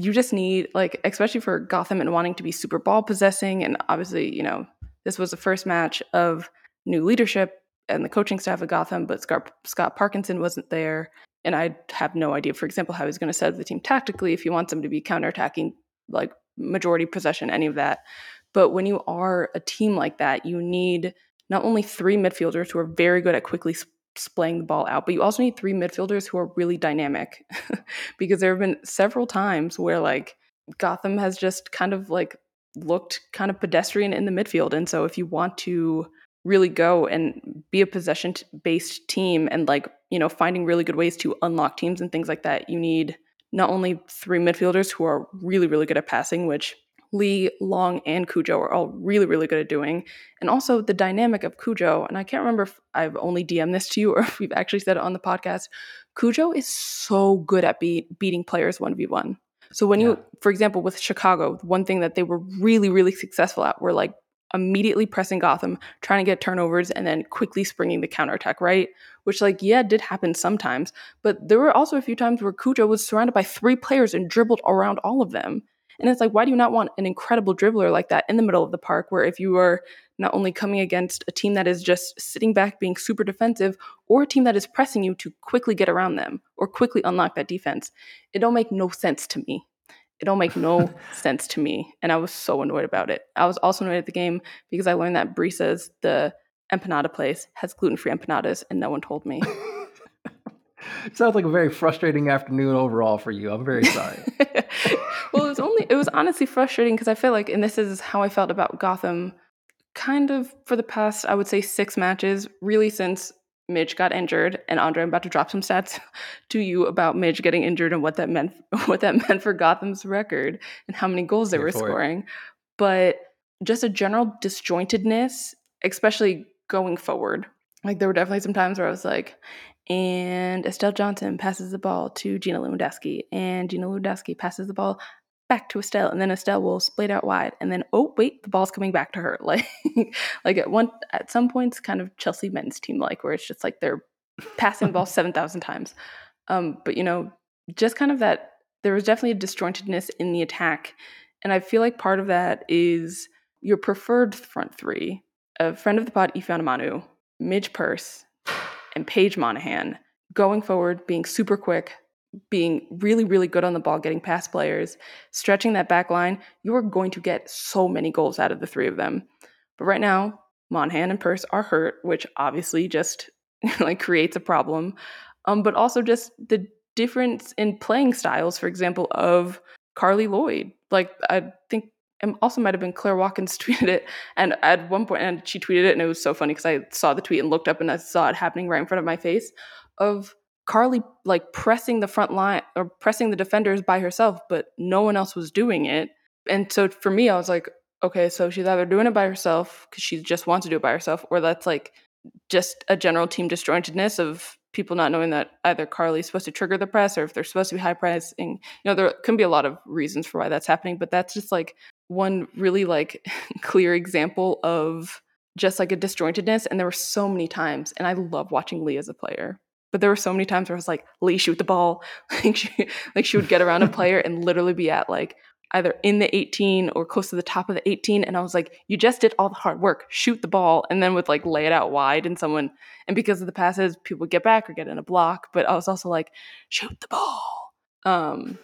you just need like especially for Gotham and wanting to be super ball possessing and obviously you know this was the first match of new leadership and the coaching staff of Gotham but Scott, Scott Parkinson wasn't there and I have no idea for example how he's going to set up the team tactically if he wants them to be counterattacking like majority possession any of that. But when you are a team like that you need not only three midfielders who are very good at quickly splaying the ball out but you also need three midfielders who are really dynamic (laughs) because there have been several times where like Gotham has just kind of like looked kind of pedestrian in the midfield. And so if you want to really go and be a possession based team and like, you know, finding really good ways to unlock teams and things like that, you need not only three midfielders who are really, really good at passing, which Lee, Long, and Cudjoe are all really, really good at doing. And also the dynamic of Cudjoe, and I can't remember if I've only DM'd this to you or (laughs) if we've actually said it on the podcast. Cudjoe is so good at beat, beating players 1v1. So when you, for example, with Chicago, one thing that they were really, really successful at were like immediately pressing Gotham, trying to get turnovers, and then quickly springing the counterattack, right? Which, like, yeah, did happen sometimes. But there were also a few times where Cudjoe was surrounded by three players and dribbled around all of them. And it's like, why do you not want an incredible dribbler like that in the middle of the park where if you are not only coming against a team that is just sitting back being super defensive or a team that is pressing you to quickly get around them or quickly unlock that defense, it don't make no sense to me. It don't make no (laughs) sense to me. And I was so annoyed about it. I was also annoyed at the game because I learned that Brisa's, the empanada place, has gluten free empanadas and no one told me. (laughs) (laughs) Sounds like a very frustrating afternoon overall for you. I'm very sorry. (laughs) well, it was only it was honestly frustrating because I feel like, and this is how I felt about Gotham, kind of for the past I would say six matches, really since Midge got injured. And Andre, I'm about to drop some stats (laughs) to you about Midge getting injured and what that meant what that meant for Gotham's record and how many goals they were for it. scoring. But just a general disjointedness, especially going forward. Like there were definitely some times where I was like, and Estelle Johnson passes the ball to Gina Lewandowski, and Gina Lewandowski passes the ball back to Estelle, and then Estelle will split out wide, and then oh wait, the ball's coming back to her. (laughs) Like, like at one at some points, kind of Chelsea men's team like, where it's just like they're passing the ball (laughs) seven thousand times. Um, but you know, just kind of that there was definitely a disjointedness in the attack, and I feel like part of that is your preferred front three. A friend of the pod, Ifeoma Onumonu, Midge Purce, and Paige Monaghan going forward, being super quick, being really, really good on the ball, getting past players, stretching that back line, you are going to get so many goals out of the three of them. But right now, Monaghan and Purce are hurt, which obviously just (laughs) like creates a problem. Um, but also just the difference in playing styles, for example, of Carly Lloyd. Like I think it also might have been Claire Watkins (laughs) tweeted it, and at one point, and she tweeted it, and it was so funny because I saw the tweet and looked up and I saw it happening right in front of my face of Carly like pressing the front line or pressing the defenders by herself, but no one else was doing it. And so for me, I was like, okay, so she's either doing it by herself because she just wants to do it by herself, or that's like just a general team disjointedness of people not knowing that either Carly's supposed to trigger the press or if they're supposed to be high pressing. You know, there can be a lot of reasons for why that's happening, but that's just like one really like (laughs) clear example of just like a disjointedness. And there were so many times, and I love watching Lee as a player. But there were so many times where I was like, Lee, shoot the ball. (laughs) like she like she would get around a (laughs) player and literally be at like either in the 18 or close to the top of the 18 and i was like you just did all the hard work shoot the ball and then would like lay it out wide and someone and because of the passes people would get back or get in a block but i was also like shoot the ball um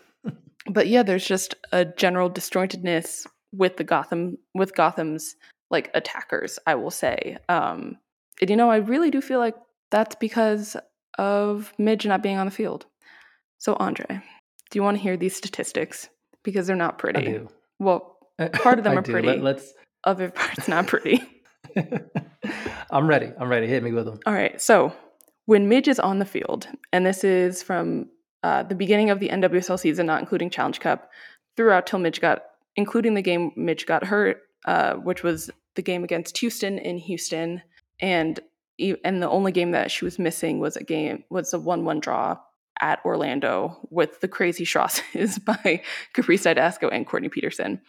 but yeah there's just a general disjointedness with the gotham with gotham's like attackers i will say um and you know i really do feel like that's because of midge not being on the field so andre do you want to hear these statistics because they're not pretty. I do. Well, (laughs) part of them are do. pretty. Let, us Other parts not pretty. (laughs) I'm ready. I'm ready. Hit me with them. All right. So when Midge is on the field, and this is from uh, the beginning of the NWSL season, not including Challenge Cup, throughout till Midge got, including the game Midge got hurt, uh, which was the game against Houston in Houston, and and the only game that she was missing was a game was a one-one draw at Orlando with the crazy Schrosses (laughs) by Caprice Dydasco and Courtney Petersen.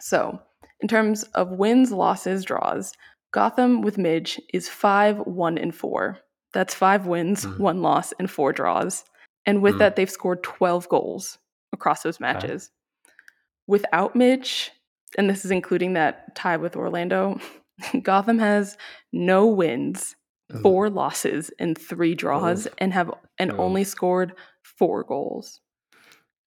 So, in terms of wins, losses, draws, Gotham with Midge is 5 1 and 4. That's five wins, mm. one loss, and four draws. And with mm. that, they've scored 12 goals across those matches. Without Midge, and this is including that tie with Orlando, (laughs) Gotham has no wins, four losses and three draws and have and only scored four goals.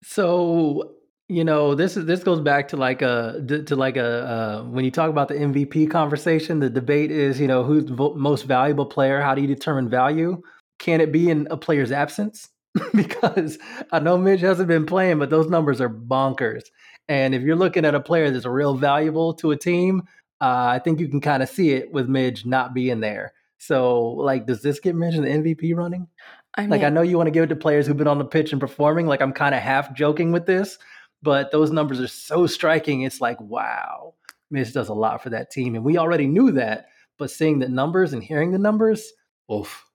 So you know this is this goes back to like a to like a uh, when you talk about the MVP conversation, the debate is you know who's the most valuable player. How do you determine value? Can it be in a player's absence? (laughs) because I know Midge hasn't been playing, but those numbers are bonkers. And if you're looking at a player that's real valuable to a team, uh, I think you can kind of see it with Midge not being there. So, like, does this get mentioned in the MVP running? I mean, like, I know you want to give it to players who've been on the pitch and performing. Like, I'm kind of half joking with this, but those numbers are so striking. It's like, wow, Midge does a lot for that team. And we already knew that, but seeing the numbers and hearing the numbers, oof.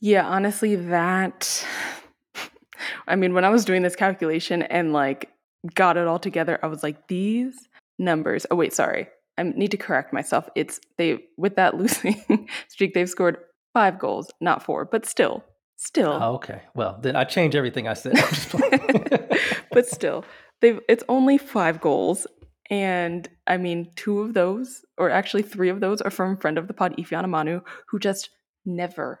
Yeah, honestly, that. I mean, when I was doing this calculation and like got it all together, I was like, these numbers. Oh, wait, sorry. I need to correct myself. It's they with that (laughs) losing streak, they've scored five goals, not four, but still, still. Oh, okay. Well, then I change everything I said. (laughs) (laughs) but still, they've it's only five goals, and I mean, two of those, or actually three of those, are from friend of the pod, Ifeoma Onumonu, who just never,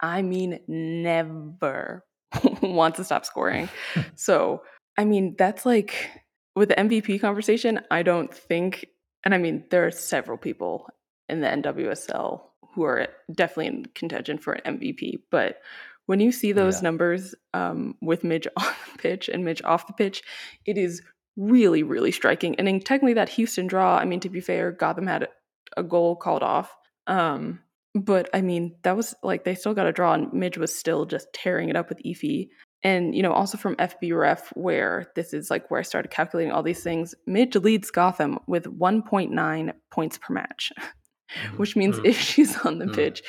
I mean, never (laughs) wants to stop scoring. (laughs) so, I mean, that's like with the MVP conversation. I don't think and I mean, there are several people in the NWSL who are definitely in contention for an MVP. But when you see those yeah. numbers um, with Midge (laughs) on the pitch and Midge off the pitch, it is really, really striking. And in technically, that Houston draw, I mean, to be fair, Gotham had a goal called off. Um, but I mean, that was like they still got a draw, and Midge was still just tearing it up with Efi and you know also from FBref where this is like where I started calculating all these things. Midge leads Gotham with 1.9 points per match, mm-hmm. (laughs) which means mm-hmm. if she's on the mm-hmm. pitch,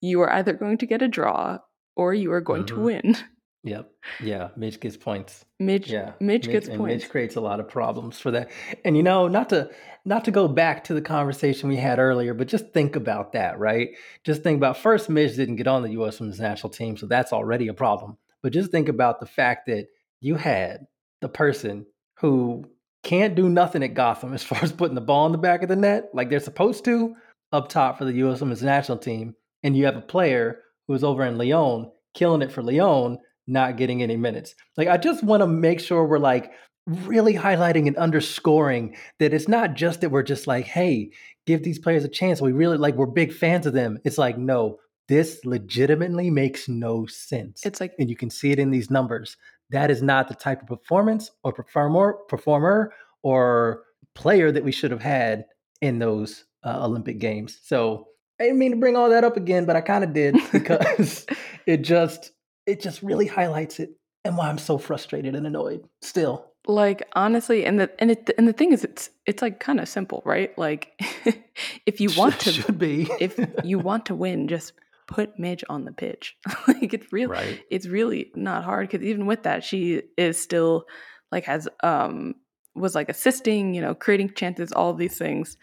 you are either going to get a draw or you are going to win. (laughs) Yep. Yeah. Midge gets points. Midge. Yeah. Midge, Midge gets and points. Midge creates a lot of problems for that. And you know, not to not to go back to the conversation we had earlier, but just think about that, right? Just think about first, Midge didn't get on the U.S. Women's National Team, so that's already a problem. But just think about the fact that you had the person who can't do nothing at Gotham as (laughs) far as putting the ball in the back of the net like they're supposed to up top for the U.S. Women's National Team, and you have a player who's over in Lyon killing it for Lyon, not getting any minutes. Like I just want to make sure we're like really highlighting and underscoring that it's not just that we're just like, hey, give these players a chance. We really like we're big fans of them. It's like, no, this legitimately makes no sense. It's like and you can see it in these numbers. That is not the type of performance or performer, performer or player that we should have had in those uh, Olympic Games. So I didn't mean to bring all that up again, but I kind of did (laughs) because (laughs) it just it just really highlights it and why I'm so frustrated and annoyed still. like honestly and the and it and the thing is it's it's like kind of simple, right? Like (laughs) if you want to should be if you (laughs) want to win, just put Midge on the pitch. (laughs) like it's really right. it's really not hard because even with that, she is still like has um was like assisting, you know, creating chances, all these things.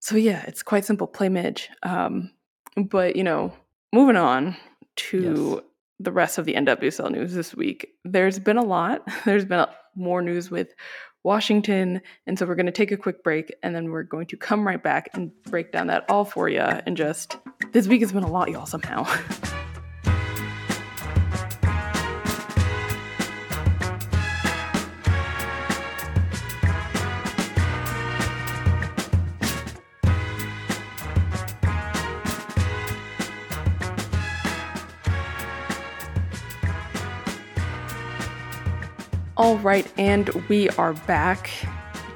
So yeah, it's quite simple. Play Midge. Um, but you know, moving on to Yes. The rest of the NWSL news this week. There's been a lot. (laughs) There's been a, more news with Washington, and so we're going to take a quick break, and then we're going to come right back and break down that all for you. And just this week has been a lot, y'all. Somehow. (laughs) All right, and we are back.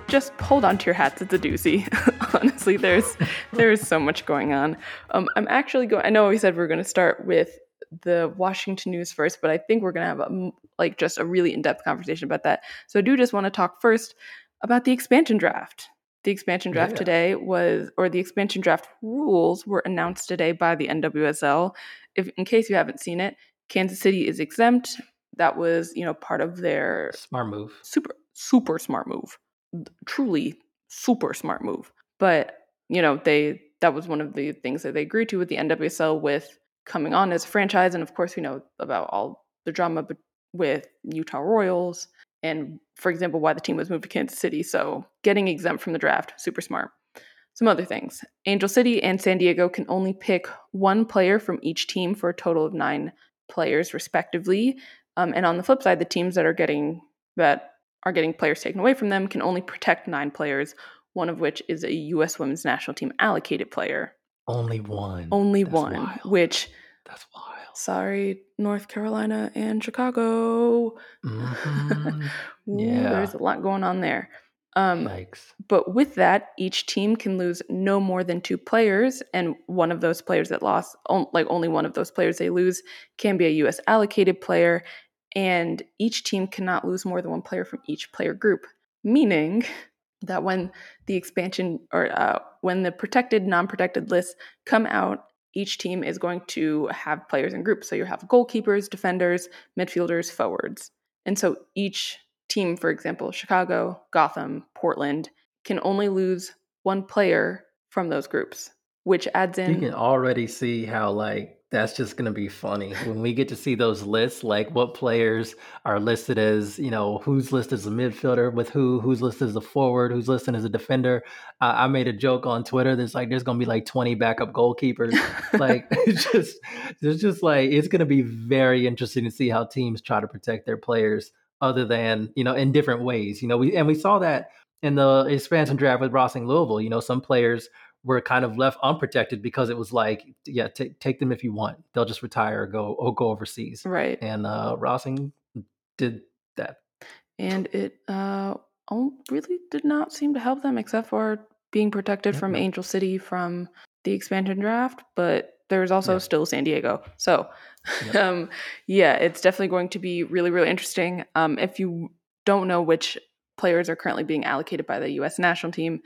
Just hold on to your hats; it's a doozy. (laughs) Honestly, there's (laughs) there's so much going on. Um, I'm actually going. I know we said we are going to start with the Washington news first, but I think we're going to have a, like just a really in-depth conversation about that. So I do just want to talk first about the expansion draft. The expansion draft Yeah. today was, or the expansion draft rules were announced today by the NWSL. If, in case you haven't seen it, Kansas City is exempt. That was, you know, part of their Smart move. super super smart move. Truly super smart move. But you know they that was one of the things that they agreed to with the nwsl with coming on as a franchise and of course we know about all the drama with utah royals and for example why the team was moved to kansas city. So getting exempt from the draft super smart. Some other things. Angel city and san diego can only pick one player from each team for a total of nine players respectively um, and on the flip side the teams that are getting that are getting players taken away from them can only protect nine players, one of which is a U.S. women's national team allocated player. Only one. Only That's one, wild. which, That's wild. sorry, North Carolina and Chicago. (laughs) Mhm. Ooh, Yeah. There's a lot going on there. Um, but with that, each team can lose no more than two players, and one of those players that lost, on- like only one of those players they lose, can be a U.S. allocated player, and each team cannot lose more than one player from each player group. Meaning (laughs) that when the expansion or uh, when the protected, non-protected lists come out, each team is going to have players in groups. So you have goalkeepers, defenders, midfielders, forwards, and so each team, for example, Chicago, Gotham, Portland, can only lose one player from those groups, which adds in. You can already see how like that's just going to be funny. When we get to see those lists like what players are listed as you know who's listed as a midfielder with who who's listed as a forward who's listed as a defender. Uh, i made a joke on twitter there's like there's going to be like 20 backup goalkeepers. Like (laughs) it's just it's just like it's going to be very interesting to see how teams try to protect their players other than you know in different ways you know we and we saw that in the expansion draft with Racing Louisville you know some players were kind of left unprotected because it was like, yeah, take take them if you want. They'll just retire or go or go overseas. right, And uh, Racing did that. and it uh, really did not seem to help them, except for being protected Yep, from. Angel City from the expansion draft. But there's also Yeah. still San Diego, so Yep. (laughs) um, yeah, it's definitely going to be really, really interesting. Um, if you don't know which players are currently being allocated by the U.S. national team,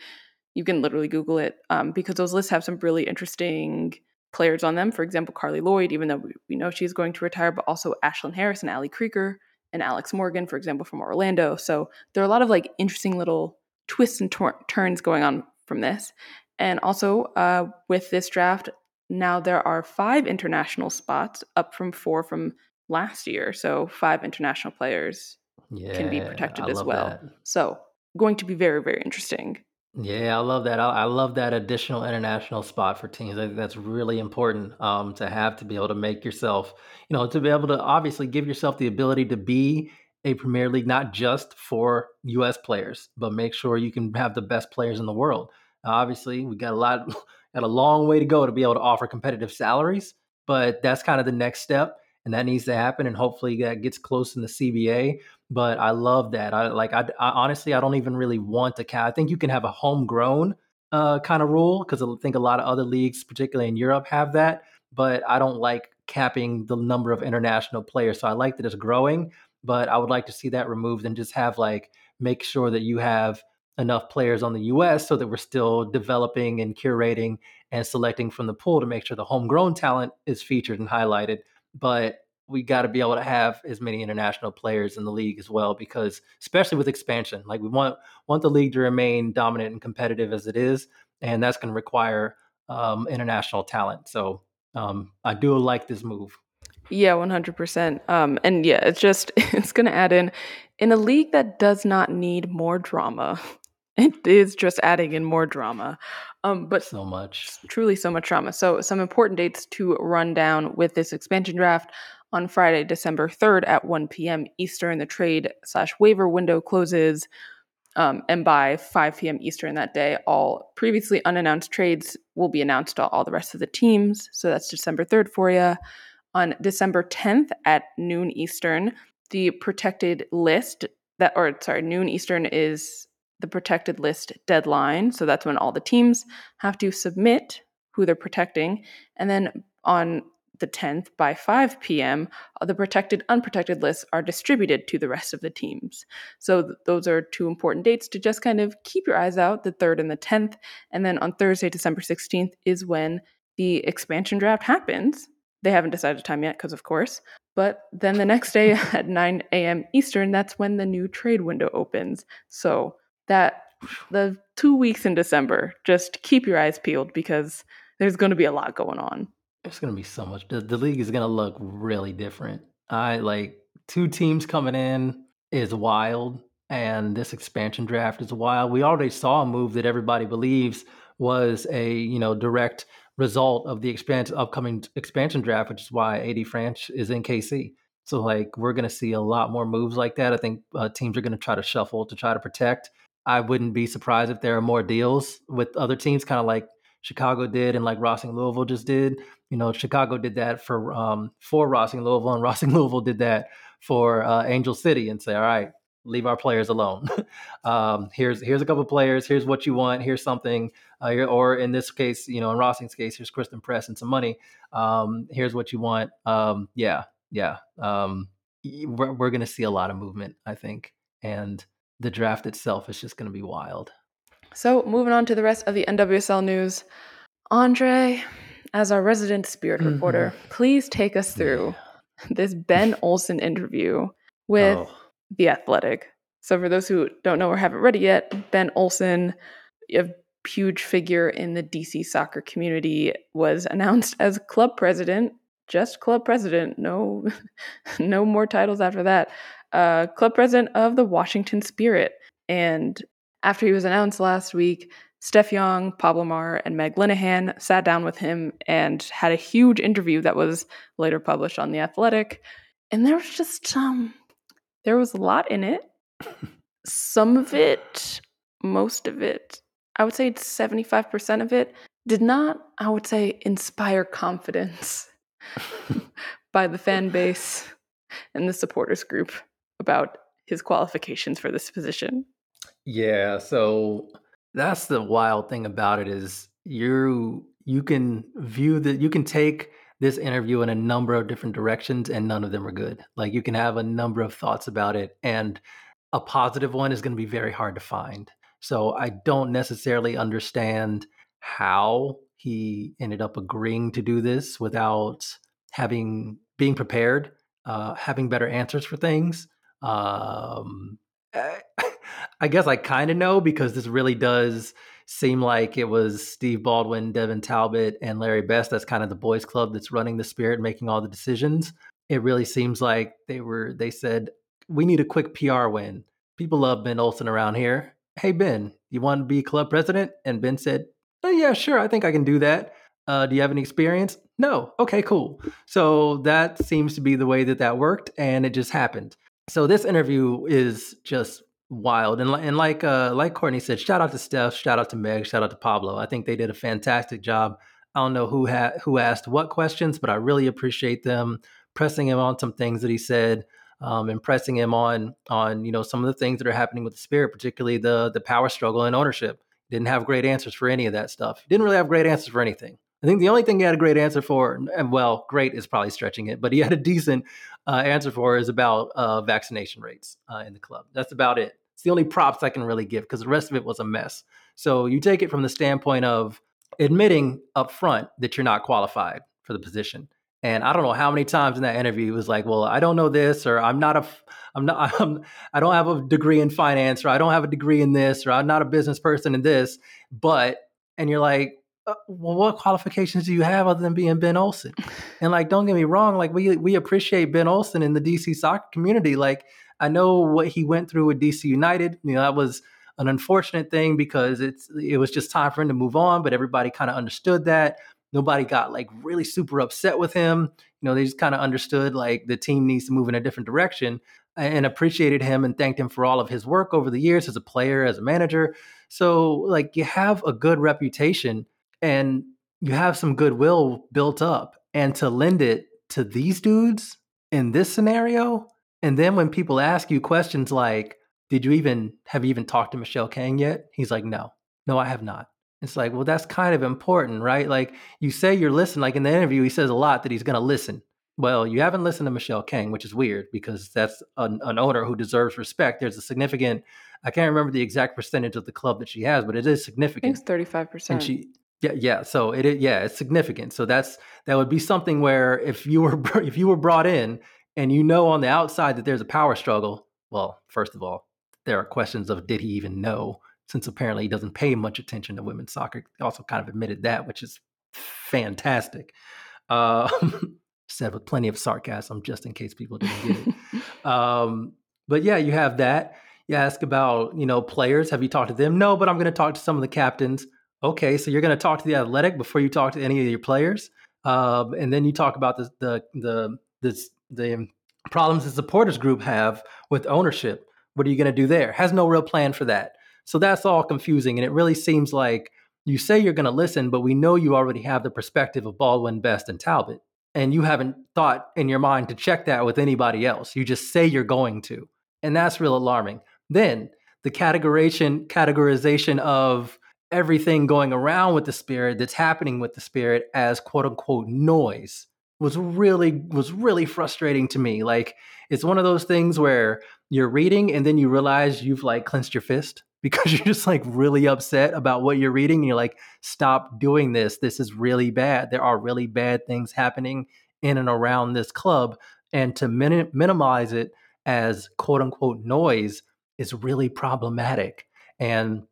you can literally Google it um, because those lists have some really interesting players on them. For example, Carly Lloyd, even though we, we know she's going to retire, but also Ashlyn Harris and Ali Krieger and Alex Morgan, for example, from Orlando. So there are a lot of like interesting little twists and tor- turns going on from this. And also uh, with this draft, now there are five international spots up from four from last year. So five international players Yeah, can be protected I as well. that. So going to be very, very interesting. Yeah, I love that. I, I love that additional international spot for teams. I think that's really important um, to have to be able to make yourself, you know, to be able to obviously give yourself the ability to be a Premier League, not just for U.S. players, but make sure you can have the best players in the world. Now, obviously, we got a lot, (laughs) a long way to go to be able to offer competitive salaries. but that's kind of the next step and that needs to happen and hopefully that gets close in the cba but i love that i like i, I honestly i don't even really want to count i think you can have a homegrown uh, kind of rule because i think a lot of other leagues particularly in europe have that but i don't like capping the number of international players so i like that it's growing but i would like to see that removed and just have like make sure that you have enough players on the US so that we're still developing and curating and selecting from the pool to make sure the homegrown talent is featured and highlighted. But we got to be able to have as many international players in the league as well because especially with expansion like we want want the league to remain dominant and competitive as it is and that's going to require um, international talent. So um, i do like this move. Yeah 100% um, and yeah it's just (laughs) it's going to add in in a league that does not need more drama it is just adding in more drama. Um, but so much. Truly so much drama. So, some important dates to run down with this expansion draft. On Friday, December 3rd at 1 p.m. Eastern, the trade slash waiver window closes. Um, and by 5 p.m. Eastern that day, all previously unannounced trades will be announced to all the rest of the teams. So that's December 3rd for you. On December 10th at noon Eastern, the protected list that, or sorry, noon Eastern is the protected list deadline. So that's when all the teams have to submit who they're protecting. And then on the 10th by 5 p.m., uh, the protected, unprotected lists are distributed to the rest of the teams. So th- those are two important dates to just kind of keep your eyes out the 3rd and the 10th. And then on Thursday, December 16th, is when the expansion draft happens. They haven't decided a time yet, because of course. But then the next day (laughs) at 9 a.m. Eastern, that's when the new trade window opens. So that the two weeks in December, just keep your eyes peeled because there's going to be a lot going on. There's going to be so much. The, the league is going to look really different. I like two teams coming in is wild, and this expansion draft is wild. We already saw a move that everybody believes was a you know direct result of the expansion upcoming expansion draft, which is why AD Franch is in KC. So like we're going to see a lot more moves like that. I think uh, teams are going to try to shuffle to try to protect I wouldn't be surprised if there are more deals with other teams, kind of like Chicago did and like Racing Louisville just did. You know, Chicago did that for um, for Racing Louisville, and (laughs) Racing Louisville did that for uh, Angel City, and say, all right, leave our players alone. (laughs) um, here's here's a couple of players. Here's what you want. Here's something. Uh, or in this case, you know, in Racing's case, here's Christen Press and some money. Um, here's what you want. Um, yeah, yeah. Um, we're we're going to see a lot of movement, I think, and the draft itself is just going to be wild. So, moving on to the rest of the NWSL news, Andre, as our resident spirit mm-hmm. reporter, please take us through yeah. (laughs) this Ben Olsen interview with oh. The Athletic. So, for those who don't know or haven't read it yet, Ben Olsen, a huge figure in the DC soccer community, was announced as club president. Just club president, no, (laughs) no more titles after that uh, club president of the Washington Spirit. And after he was announced last week, Steph Yang, Pablo Maurer, and Meg Linehan sat down with him and had a huge interview that was later published on The Athletic. And there was just, um, there was a lot in it. Some of it, most of it, I would say 75% of it, did not, I would say, inspire confidence (laughs) by the fan base and the supporters group about his qualifications for this position. Yeah, so that's the wild thing about it is you you can view that you can take this interview in a number of different directions and none of them are good. Like you can have a number of thoughts about it and a positive one is going to be very hard to find. So I don't necessarily understand how he ended up agreeing to do this without having being prepared, uh, having better answers for things. Um, (laughs) I guess I kind of know because this really does seem like it was Steve Baldwin, Devin Talbot, and Larry Best. That's kind of the boys' club that's running the spirit, making all the decisions. It really seems like they were. They said we need a quick PR win. People love Ben Olsen around here. Hey Ben, you want to be club president? And Ben said, oh, Yeah, sure. I think I can do that. Uh, do you have any experience? No. Okay, cool. So that seems to be the way that that worked, and it just happened so this interview is just wild and, and like uh, like courtney said shout out to steph shout out to meg shout out to pablo i think they did a fantastic job I don't know who had who asked what questions, but I really appreciate them pressing him on some things that he said, um, and pressing him on on you know some of the things that are happening with the spirit, particularly the the power struggle and ownership. Didn't have great answers for any of that stuff. Didn't really have great answers for anything. I think the only thing he had a great answer for, and well, great is probably stretching it, but he had a (laughs) decent uh, answer for is about uh, vaccination rates uh, in the club. That's about it. It's the only props I can really give because the rest of it was a mess. So you take it from the standpoint of admitting up front that you're not qualified for the position. And I don't know how many times in that interview he was like, "Well, I don't know this, or I'm not a, I'm not, (laughs) I'm, I don't have a degree in finance, or I don't have a degree in this, or I'm not a business person in this." But and you're like, uh, well, what qualifications do you have other than being Ben Olsen? (laughs) And like, don't get me wrong, like we we appreciate Ben Olsen in the DC soccer community. Like, I know what he went through with DC United. You know, that was an unfortunate thing because it's it was just time for him to move on, but everybody kind of understood that. Nobody got like really super upset with him. You know, they just kind of understood like the team needs to move in a different direction and appreciated him and thanked him for all of his work over the years as a player, as a manager. So, like, you have a good reputation and you have some goodwill built up and to lend it to these dudes in this scenario and then when people ask you questions like did you even have you even talked to michele kang yet he's like no no i have not it's like well that's kind of important right like you say you're listening like in the interview he says a lot that he's going to listen well you haven't listened to michele kang which is weird because that's an, an owner who deserves respect there's a significant i can't remember the exact percentage of the club that she has but it is significant it's 35%. and she yeah, yeah. So it, it, yeah, it's significant. So that's that would be something where if you were if you were brought in and you know on the outside that there's a power struggle, well, first of all, there are questions of did he even know? Since apparently he doesn't pay much attention to women's soccer, he also kind of admitted that, which is fantastic. Uh, (laughs) said with plenty of sarcasm, just in case people didn't get it. (laughs) um, but yeah, you have that. You ask about you know players. Have you talked to them? No, but I'm going to talk to some of the captains. Okay, so you're going to talk to the athletic before you talk to any of your players, um, and then you talk about the the the the, the problems the supporters group have with ownership. What are you going to do there? Has no real plan for that. So that's all confusing, and it really seems like you say you're going to listen, but we know you already have the perspective of Baldwin, Best, and Talbot, and you haven't thought in your mind to check that with anybody else. You just say you're going to, and that's real alarming. Then the categorization categorization of everything going around with the spirit that's happening with the spirit as quote unquote noise was really was really frustrating to me like it's one of those things where you're reading and then you realize you've like clenched your fist because (laughs) you're just like really upset about what you're reading and you're like stop doing this this is really bad there are really bad things happening in and around this club and to min- minimize it as quote unquote noise is really problematic and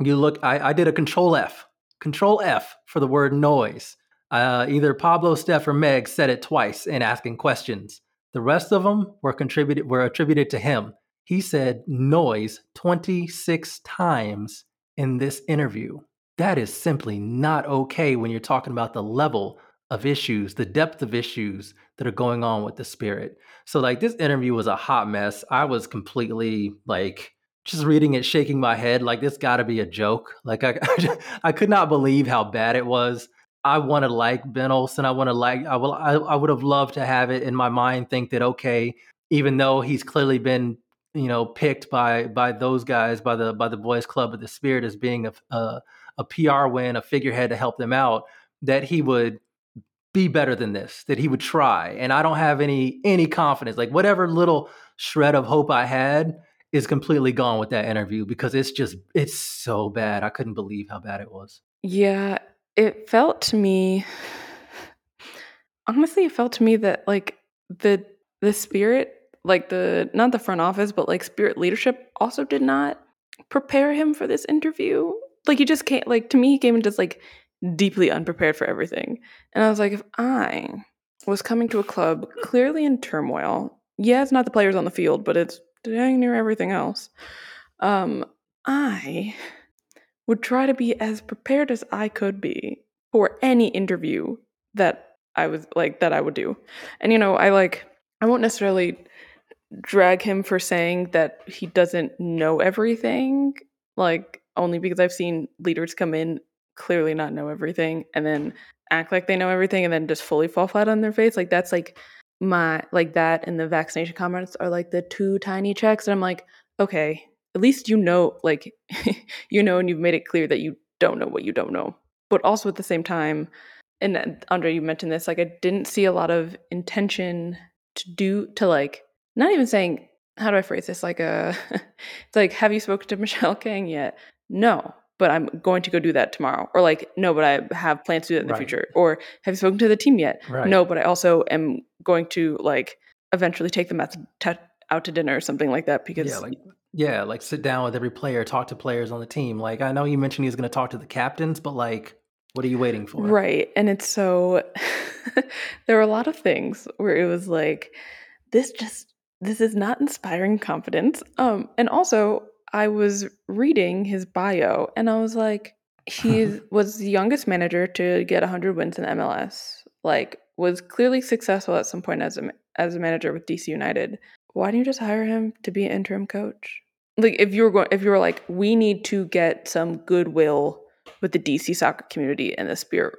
you look I, I did a control F, control F for the word noise. Uh, either Pablo, Steph, or Meg said it twice in asking questions. The rest of them were contributed were attributed to him. He said noise 26 times in this interview. That is simply not okay when you're talking about the level of issues, the depth of issues that are going on with the spirit. So like this interview was a hot mess. I was completely like just reading it, shaking my head like this got to be a joke. Like I, (laughs) I could not believe how bad it was. I want to like Ben Olsen. I want to like. I will. I, I would have loved to have it in my mind. Think that okay, even though he's clearly been you know picked by by those guys by the by the boys club of the spirit as being a, a a PR win, a figurehead to help them out, that he would be better than this, that he would try. And I don't have any any confidence. Like whatever little shred of hope I had is completely gone with that interview because it's just it's so bad. I couldn't believe how bad it was. Yeah, it felt to me honestly it felt to me that like the the spirit like the not the front office but like spirit leadership also did not prepare him for this interview. Like he just can't like to me he came in just like deeply unprepared for everything. And I was like if I was coming to a club clearly in turmoil, yeah, it's not the players on the field, but it's dang near everything else. Um, I would try to be as prepared as I could be for any interview that I was like that I would do. And you know, I like I won't necessarily drag him for saying that he doesn't know everything, like only because I've seen leaders come in clearly not know everything and then act like they know everything and then just fully fall flat on their face. Like that's like my like that and the vaccination comments are like the two tiny checks and I'm like, okay, at least you know like (laughs) you know and you've made it clear that you don't know what you don't know. But also at the same time, and uh, Andre, you mentioned this, like I didn't see a lot of intention to do to like not even saying how do I phrase this? Like uh, a (laughs) it's like, have you spoken to (laughs) Michele Kang yet? No but I'm going to go do that tomorrow. Or like, no, but I have plans to do that in the right. future. Or have you spoken to the team yet? Right. No, but I also am going to like eventually take them out to, out to dinner or something like that because yeah, like yeah, like sit down with every player, talk to players on the team. Like I know you mentioned he's going to talk to the captains, but like what are you waiting for? Right. And it's so (laughs) there were a lot of things where it was like this just this is not inspiring confidence. Um and also I was reading his bio and I was like, he (laughs) was the youngest manager to get 100 wins in MLS. Like, was clearly successful at some point as a as a manager with DC United. Why didn't you just hire him to be an interim coach? Like, if you were going, if you were like, we need to get some goodwill with the DC soccer community and the Spirit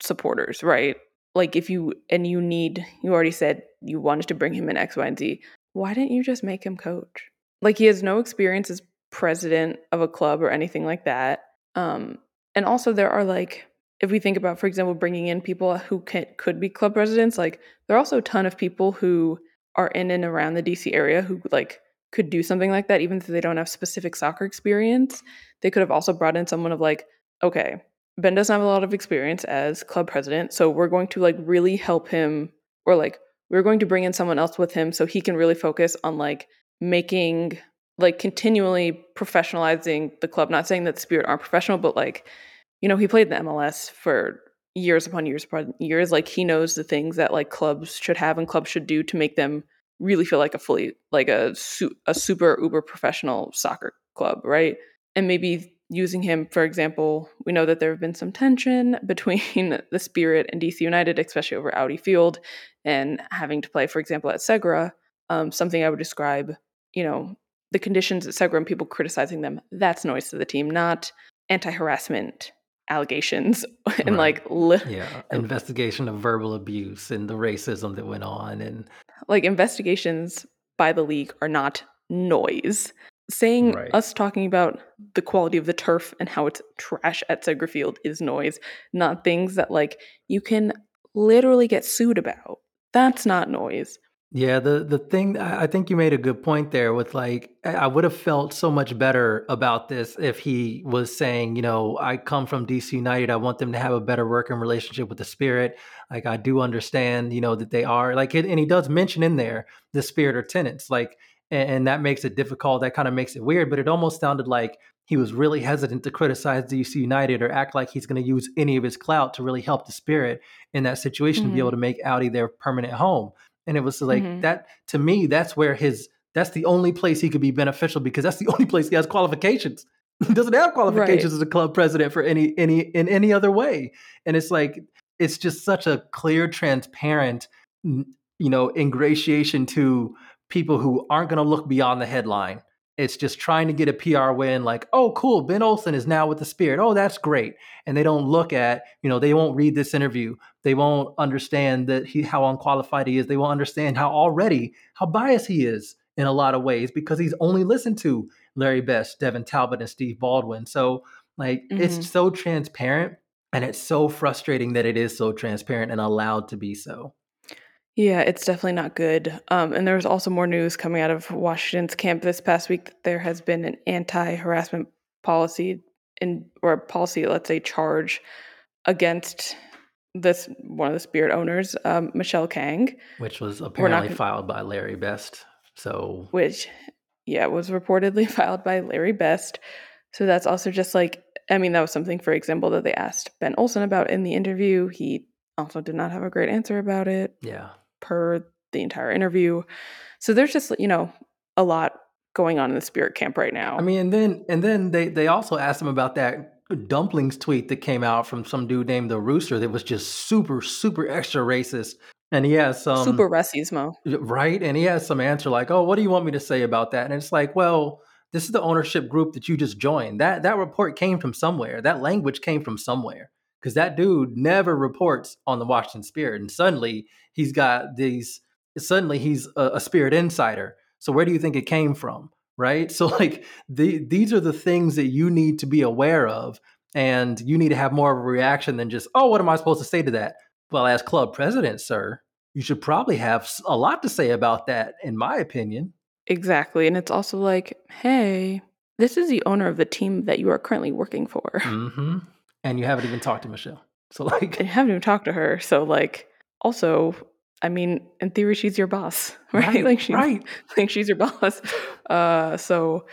supporters, right? Like, if you and you need, you already said you wanted to bring him in X, Y, and Z. Why didn't you just make him coach? Like he has no experience as president of a club or anything like that. Um, and also there are like if we think about, for example, bringing in people who can, could be club presidents, like there are also a ton of people who are in and around the DC area who like could do something like that, even if they don't have specific soccer experience. They could have also brought in someone of like, okay, Ben doesn't have a lot of experience as club president, so we're going to like really help him, or like we're going to bring in someone else with him so he can really focus on like making like continually professionalizing the club. Not saying that Spirit aren't professional, but like, you know, he played the MLS for years upon years upon years. Like he knows the things that like clubs should have and clubs should do to make them really feel like a fully like a su- a super uber professional soccer club, right? And maybe using him, for example, we know that there have been some tension (laughs) between the Spirit and DC United, especially over Audi Field, and having to play, for example, at Segra. Um, something I would describe you know, the conditions at Segra and people criticizing them, that's noise to the team, not anti harassment allegations (laughs) and right. like li- yeah (laughs) investigation of verbal abuse and the racism that went on and like investigations by the league are not noise saying right. us talking about the quality of the turf and how it's trash at Segra Field is noise not things that like you can literally get sued about that's not noise yeah, the the thing I think you made a good point there with like I would have felt so much better about this if he was saying, you know, I come from DC United, I want them to have a better working relationship with the spirit. Like I do understand, you know, that they are like it, and he does mention in there the spirit or tenants, like and, and that makes it difficult. That kind of makes it weird, but it almost sounded like he was really hesitant to criticize DC United or act like he's going to use any of his clout to really help the spirit in that situation mm-hmm. to be able mm-hmm. to make Audi their permanent home. And it was like mm-hmm. that to me, that's where his that's the only place he could be beneficial because that's the only place he has qualifications. He (laughs) doesn't have qualifications right. as a club president for any any in any other way. And it's like it's just such a clear, transparent, you know, ingratiation to people who aren't going to look beyond the headline it's just trying to get a PR win, like, oh, cool, Ben Olsen is now with the Spirit. Oh, that's great. And they don't look at, you know, they won't read this interview. They won't understand that he how unqualified he is. They won't understand how already how biased he is in a lot of ways because he's only listened to Larry Best, Devin Talbot, and Steve Baldwin. So like mm-hmm. it's so transparent and it's so frustrating that it is so transparent and allowed to be so. Yeah, it's definitely not good. Um, and there was also more news coming out of Washington's camp this past week that there has been an anti-harassment policy in or policy, let's say, charge against this one of the Spirit owners, um, Michele Kang, which was apparently filed by Larry Best. So, which, yeah, was reportedly (laughs) filed by Larry Best. So that's also just like, I mean, that was something, for example, that they asked Ben Olsen about in the interview. He also did not have a great answer about it. Yeah per the entire interview. So there's just, you know, a lot going on in the spirit camp right now. I mean, and then and then they they also asked him about that dumplings tweet that came out from some dude named the Rooster that was just super super extra racist. And he has some super racismo, right? And he has some answer like, "Oh, what do you want me to say about that?" And it's like, well, this is the ownership group that you just joined. That that report came from somewhere. That language came from somewhere. Because that dude never reports on the Washington Spirit, and suddenly he's got these. Suddenly he's a, a Spirit insider. So where do you think it came from? Right. (laughs) So like the, these are the things that you need to be aware of, and you need to have more of a reaction than just, oh, what am I supposed to say to that? Well, as club president, sir, you should probably have a lot to say about that, in my opinion. Exactly. And it's also like, hey, this is the owner of the team that you are currently working for. Mm-hmm. And you haven't even talked to Michelle. So, like, you haven't even talked to her. So, like, also, I mean, in theory, she's your boss, (laughs) right? Right, like, she's, right. (laughs) like she's your boss. Uh, so,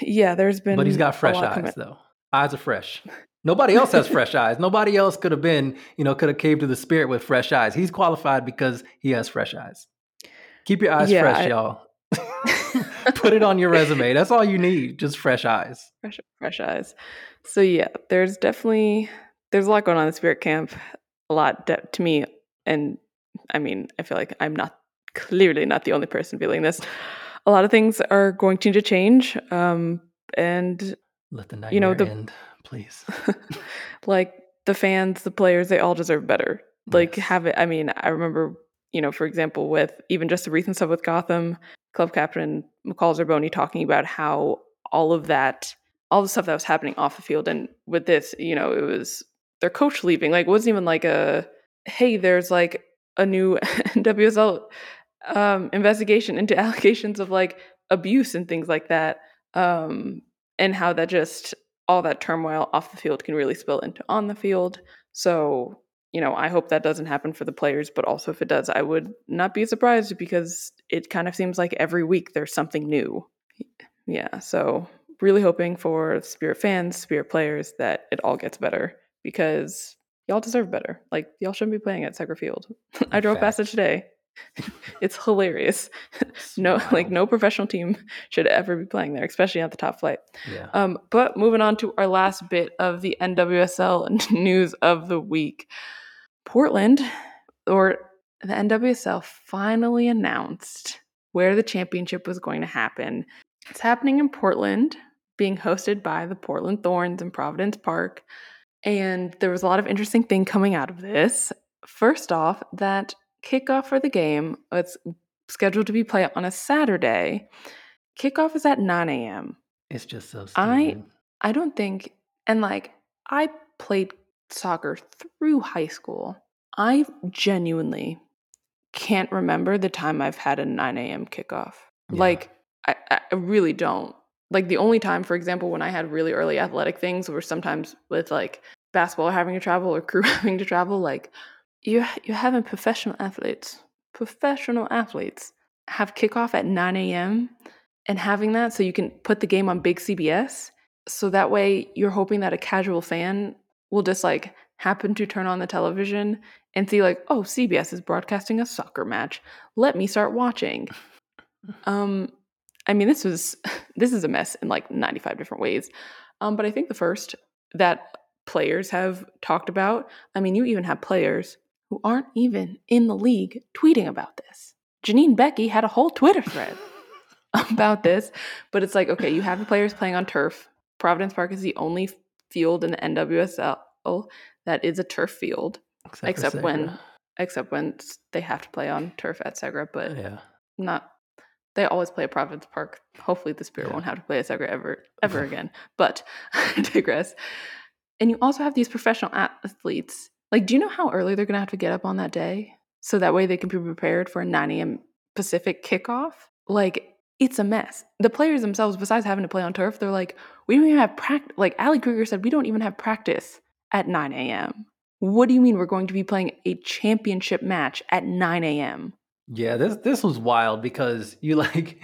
yeah, there's been. but he's got fresh eyes, though. Eyes are fresh. Nobody else has fresh eyes. Nobody else could have been, you know, could have caved to the spirit with fresh eyes. He's qualified because he has fresh eyes. Keep your eyes Yeah, fresh, I- y'all. (laughs) Put it on your resume. That's all you need. Just fresh eyes. fresh, fresh eyes. So yeah, there's definitely there's a lot going on in Spirit Camp. A lot de- to me, and I mean, I feel like I'm not clearly not the only person feeling this. A lot of things are going to change, um, and Let the nightmare You know, the- end, please. (laughs) like the fans, the players, they all deserve better. Like Yes. have it. I mean, I remember, you know, for example, with even just the recent stuff with Gotham, club captain McCall Zerboni talking about how all of that, all the stuff that was happening off the field, and with this, you know, it was their coach leaving. Like, wasn't even like a, hey, there's like a new (laughs) NWSL um, investigation into (laughs) allegations of like abuse and things like that, um, and how that just all that turmoil off the field can really spill into on the field. So, you know, I hope that doesn't happen for the players, but also if it does, I would not be surprised because it kind of seems like every week there's something new. Yeah, so really hoping for Spirit fans, Spirit players that it all gets better because y'all deserve better. Like y'all shouldn't be playing at Segra Field. (laughs) I drove past it today. (laughs) it's hilarious. (laughs) no, like no professional team should ever be playing there, especially at the top flight. Yeah. Um, but moving on to our last bit of the NWSL news of the week. Portland, or the NWSL, finally announced where the championship was going to happen. It's happening in Portland, being hosted by the Portland Thorns in Providence Park. And there was a lot of interesting thing coming out of this. First off, that kickoff for the game, it's scheduled to be played on a Saturday. Kickoff is at 9 a.m. It's just so I- I don't think, and like, I played soccer through high school. I genuinely can't remember the time I've had a 9 a.m. kickoff. Yeah. Like, I, I really don't. Like, the only time, for example, when I had really early athletic things were sometimes with like basketball having to travel or crew (laughs) having to travel. Like, you, you're having professional athletes, professional athletes have kickoff at 9 a.m. and having that so you can put the game on big CBS. So that way you're hoping that a casual fan will just like happen to turn on the television and see like, oh, CBS is broadcasting a soccer match. Let me start watching. (laughs) Um I mean this was (laughs) this is a mess in like 95 different ways. Um but I think the first that players have talked about, I mean you even have players who aren't even in the league tweeting about this. Janine Beckie had a whole Twitter thread (laughs) about this, but it's like, okay, you have the players playing on turf. Providence Park is the only field in the NWSL that is a turf field, for except when except when they have to play on turf at Segra, but Yeah. not. They always play at Providence Park. Hopefully, the Spirit Yeah. won't have to play at Segra ever ever again. But (laughs) I digress. And you also have these professional athletes. Like, do you know how early they're going to have to get up on that day so that way they can be prepared for a 9 a.m. Pacific kickoff? Like, it's a mess. The players themselves, besides having to play on turf, they're like, we don't even have practice. Like Ali Krieger said, we don't even have practice at 9 a.m. What do you mean we're going to be playing a championship match at 9 a.m.? Yeah, this this was wild because you (laughs) like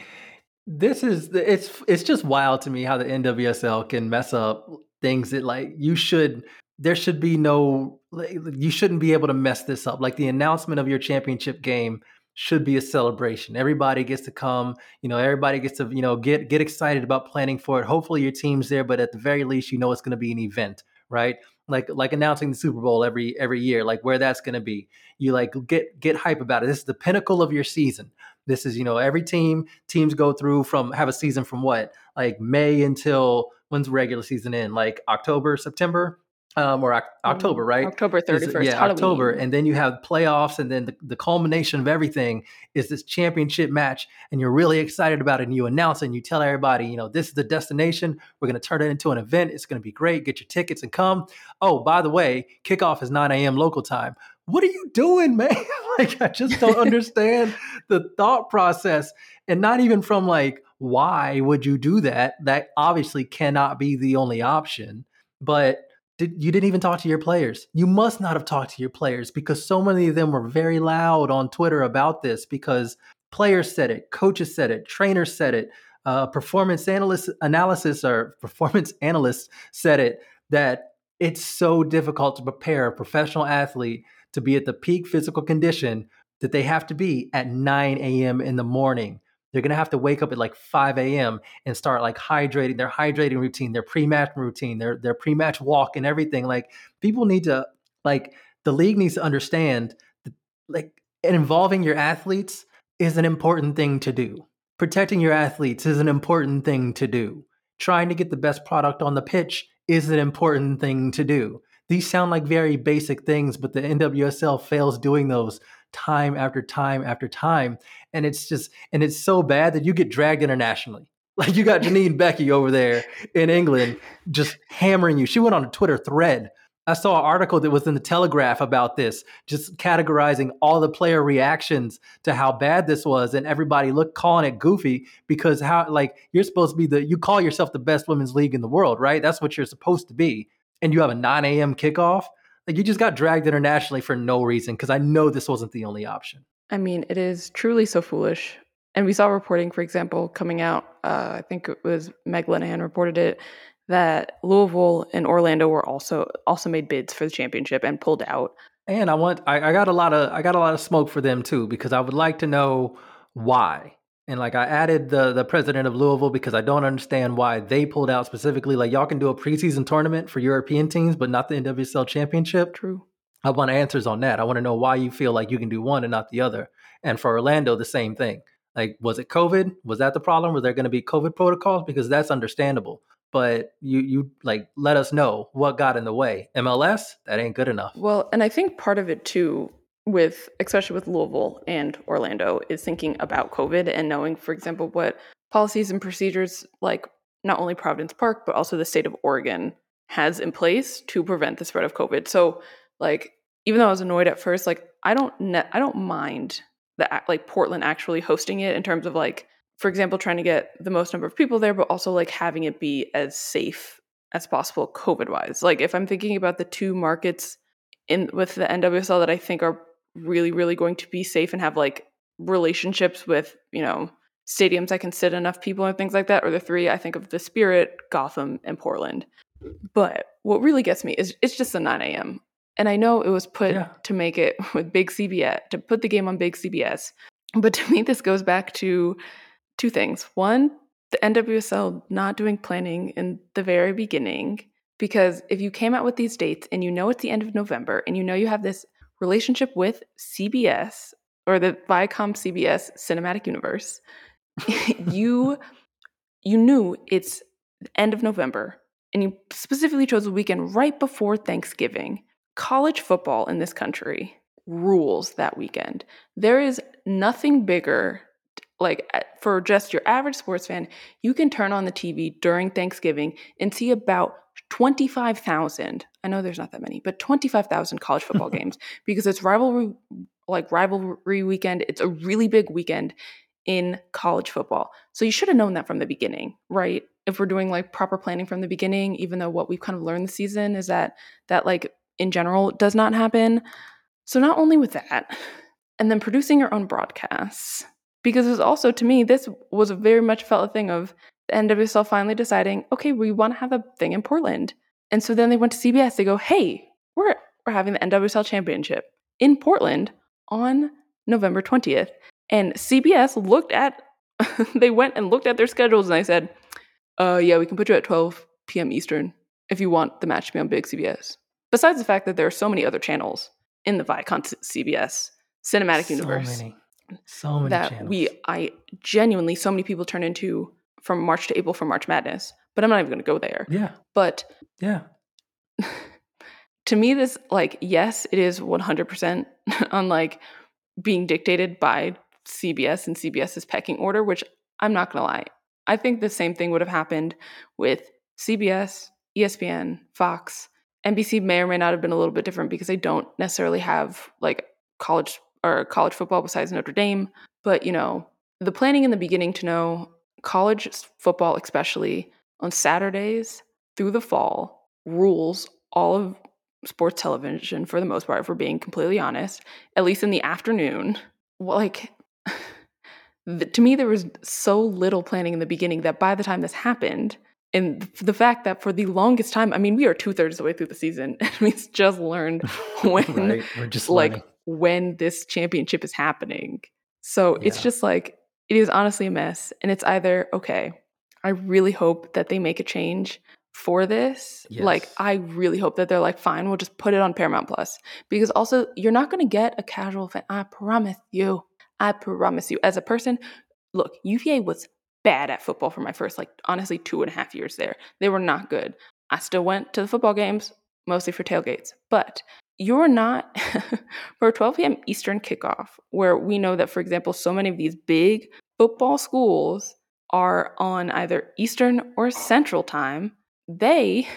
this is it's it's just wild to me how the NWSL can mess up things that like you should there should be no like, you shouldn't be able to mess this up. Like the announcement of your championship game should be a celebration. Everybody gets to come, you know, everybody gets to, you know, get get excited about planning for it. Hopefully your team's there, but at the very least you know it's going to be an event, right? Like like announcing the Super Bowl every every year, like where that's going to be. You like get get hype about it. This is the pinnacle of your season. This is you know every team teams go through from have a season from what like May until when's regular season in like October September um, or October, Mm, right? October 31st. yeah, Halloween. October, and then you have playoffs, and then the, the culmination of everything is this championship match, and you're really excited about it, and you announce it, and you tell everybody, you know, this is the destination. We're going to turn it into an event. It's going to be great. Get your tickets and come. Oh, by the way, kickoff is 9 a.m. local time. What are you doing, (laughs) man? like, I just don't (laughs) understand the thought process, and not even from like, why would you do that? That obviously cannot be the only option, but did, you didn't even talk to your players. You must not have talked to your players because so many of them were very loud on Twitter about this because players said it, coaches said it, trainers said it, uh, performance analysts analysis or (laughs) performance analysts said it that it's so difficult to prepare a professional athlete to be at the peak physical condition that they have to be at 9 a.m. in the morning. They're gonna have to wake up at like 5 a.m. and start like hydrating their hydrating routine, their pre-match routine, their their pre-match walk and everything. Like people need to like the league needs to understand that, like involving your athletes is an important thing to do. Protecting your athletes is an important thing to do. Trying to get the best product on the pitch is an important thing to do. These sound like very basic things, but the NWSL fails doing those time after time after time. And it's just, and it's so bad that you get dragged internationally. (laughs) Like you got Janine (laughs) Beckie over there in England just hammering you. She went on a Twitter thread. I saw an article that was in the Telegraph about this, just categorizing all the player reactions to how bad this was, and everybody looked calling it goofy because how like you're supposed to be the you call yourself the best women's league in the world, right? That's what you're supposed to be, and you have a 9 a.m. kickoff. Like you just got dragged internationally for no reason because I know this wasn't the only option. I mean, it is truly so foolish. And we saw reporting, for example, coming out. Uh, I think it was Meg Linehan reported it that Louisville and Orlando were also also made bids for the championship and pulled out. And I want I, I got a lot of I got a lot of smoke for them too because I would like to know why. And like I added the the president of Louisville because I don't understand why they pulled out specifically. Like y'all can do a preseason tournament for European teams, but not the NWSL championship. True. I want answers on that. I want to know why you feel like you can do one and not the other. And for Orlando, the same thing. Like, was it COVID? Was that the problem? Were there going to be COVID protocols? Because that's understandable. But you, you like, let us know what got in the way. MLS, that ain't good enough. Well, and I think part of it too, with especially with Louisville and Orlando, is thinking about COVID and knowing, for example, what policies and procedures like not only Providence Park but also the state of Oregon has in place to prevent the spread of COVID. So, like, even though I was annoyed at first, like, I don't, ne- I don't mind the like Portland actually hosting it in terms of like, for example, trying to get the most number of people there, but also like having it be as safe as possible COVID wise. Like, if I'm thinking about the two markets in with the NWSL that I think are really, really going to be safe and have like relationships with, you know, stadiums that can sit enough people and things like that, or the three I think of the Spirit, Gotham, and Portland. But what really gets me is it's just the 9 a.m. And I know it was put Yeah. to make it (laughs) with big CBS, to put the game on big CBS. But to me, this goes back to two things. One, the NWSL not doing planning in the very beginning. Because if you came out with these dates and you know it's the end of November and you know you have this relationship with CBS or the Viacom CBS cinematic universe, (laughs) you you knew it's end of November and you specifically chose a weekend right before Thanksgiving. College football in this country rules that weekend. There is nothing bigger like for just your average sports fan, you can turn on the TV during Thanksgiving and see about 25,000. I know there's not that many, but 25,000 college football (laughs) games because it's rivalry like rivalry weekend. It's a really big weekend in college football. So you should have known that from the beginning, right? If we're doing like proper planning from the beginning, even though what we've kind of learned this season is that that like in general does not happen. So not only with that, and then producing your own broadcasts, because it was also to me this was a very much felt a thing of the NWSL finally deciding, okay, we want to have a thing in Portland, and so then they went to CBS. They go, hey, we're we're having the NWSL championship in Portland on November twentieth, and CBS looked at (laughs) they went and looked at their schedules and they said, uh, yeah, we can put you at twelve p.m. Eastern if you want the match to be on big CBS. Besides the fact that there are so many other channels in the Viacom CBS cinematic so universe many, so many that channels. we I genuinely so many people turn into from March to April for March Madness. But I'm not even going to go there. yeah, But yeah, (laughs) to me this like yes it is 100% (laughs) on like being dictated by cbs and cbs's pecking order which i'm not gonna lie i think the same thing would have happened with cbs espn fox. Nbc may or may not have been a little bit different because they don't necessarily have like college or college football besides notre dame. But you know the planning in the beginning to know college football especially on saturdays through the fall rules all of sports television for the most part, if we're being completely honest, at least in the afternoon. Well, like, (sighs) the, to me, there was so little planning in the beginning that by the time this happened, and the fact that for the longest time, I mean, we are two thirds of the way through the season, (laughs) and we just learned (laughs) when, right. We're just like, learning. when this championship is happening. So it's just like, it is honestly a mess. And it's either, okay, I really hope that they make a change for this. Like, I really hope that they're like, fine, we'll just put it on Paramount Plus. Because also, you're not going to get a casual fan. I promise you. I promise you. As a person, look, UVA was bad at football for my first, like, honestly, two and a half years there. They were not good. I still went to the football games, mostly for tailgates. But you're not, (laughs) for a 12 p.m. Eastern kickoff, where we know that, for example, so many of these big football schools are on either Eastern or Central time, they,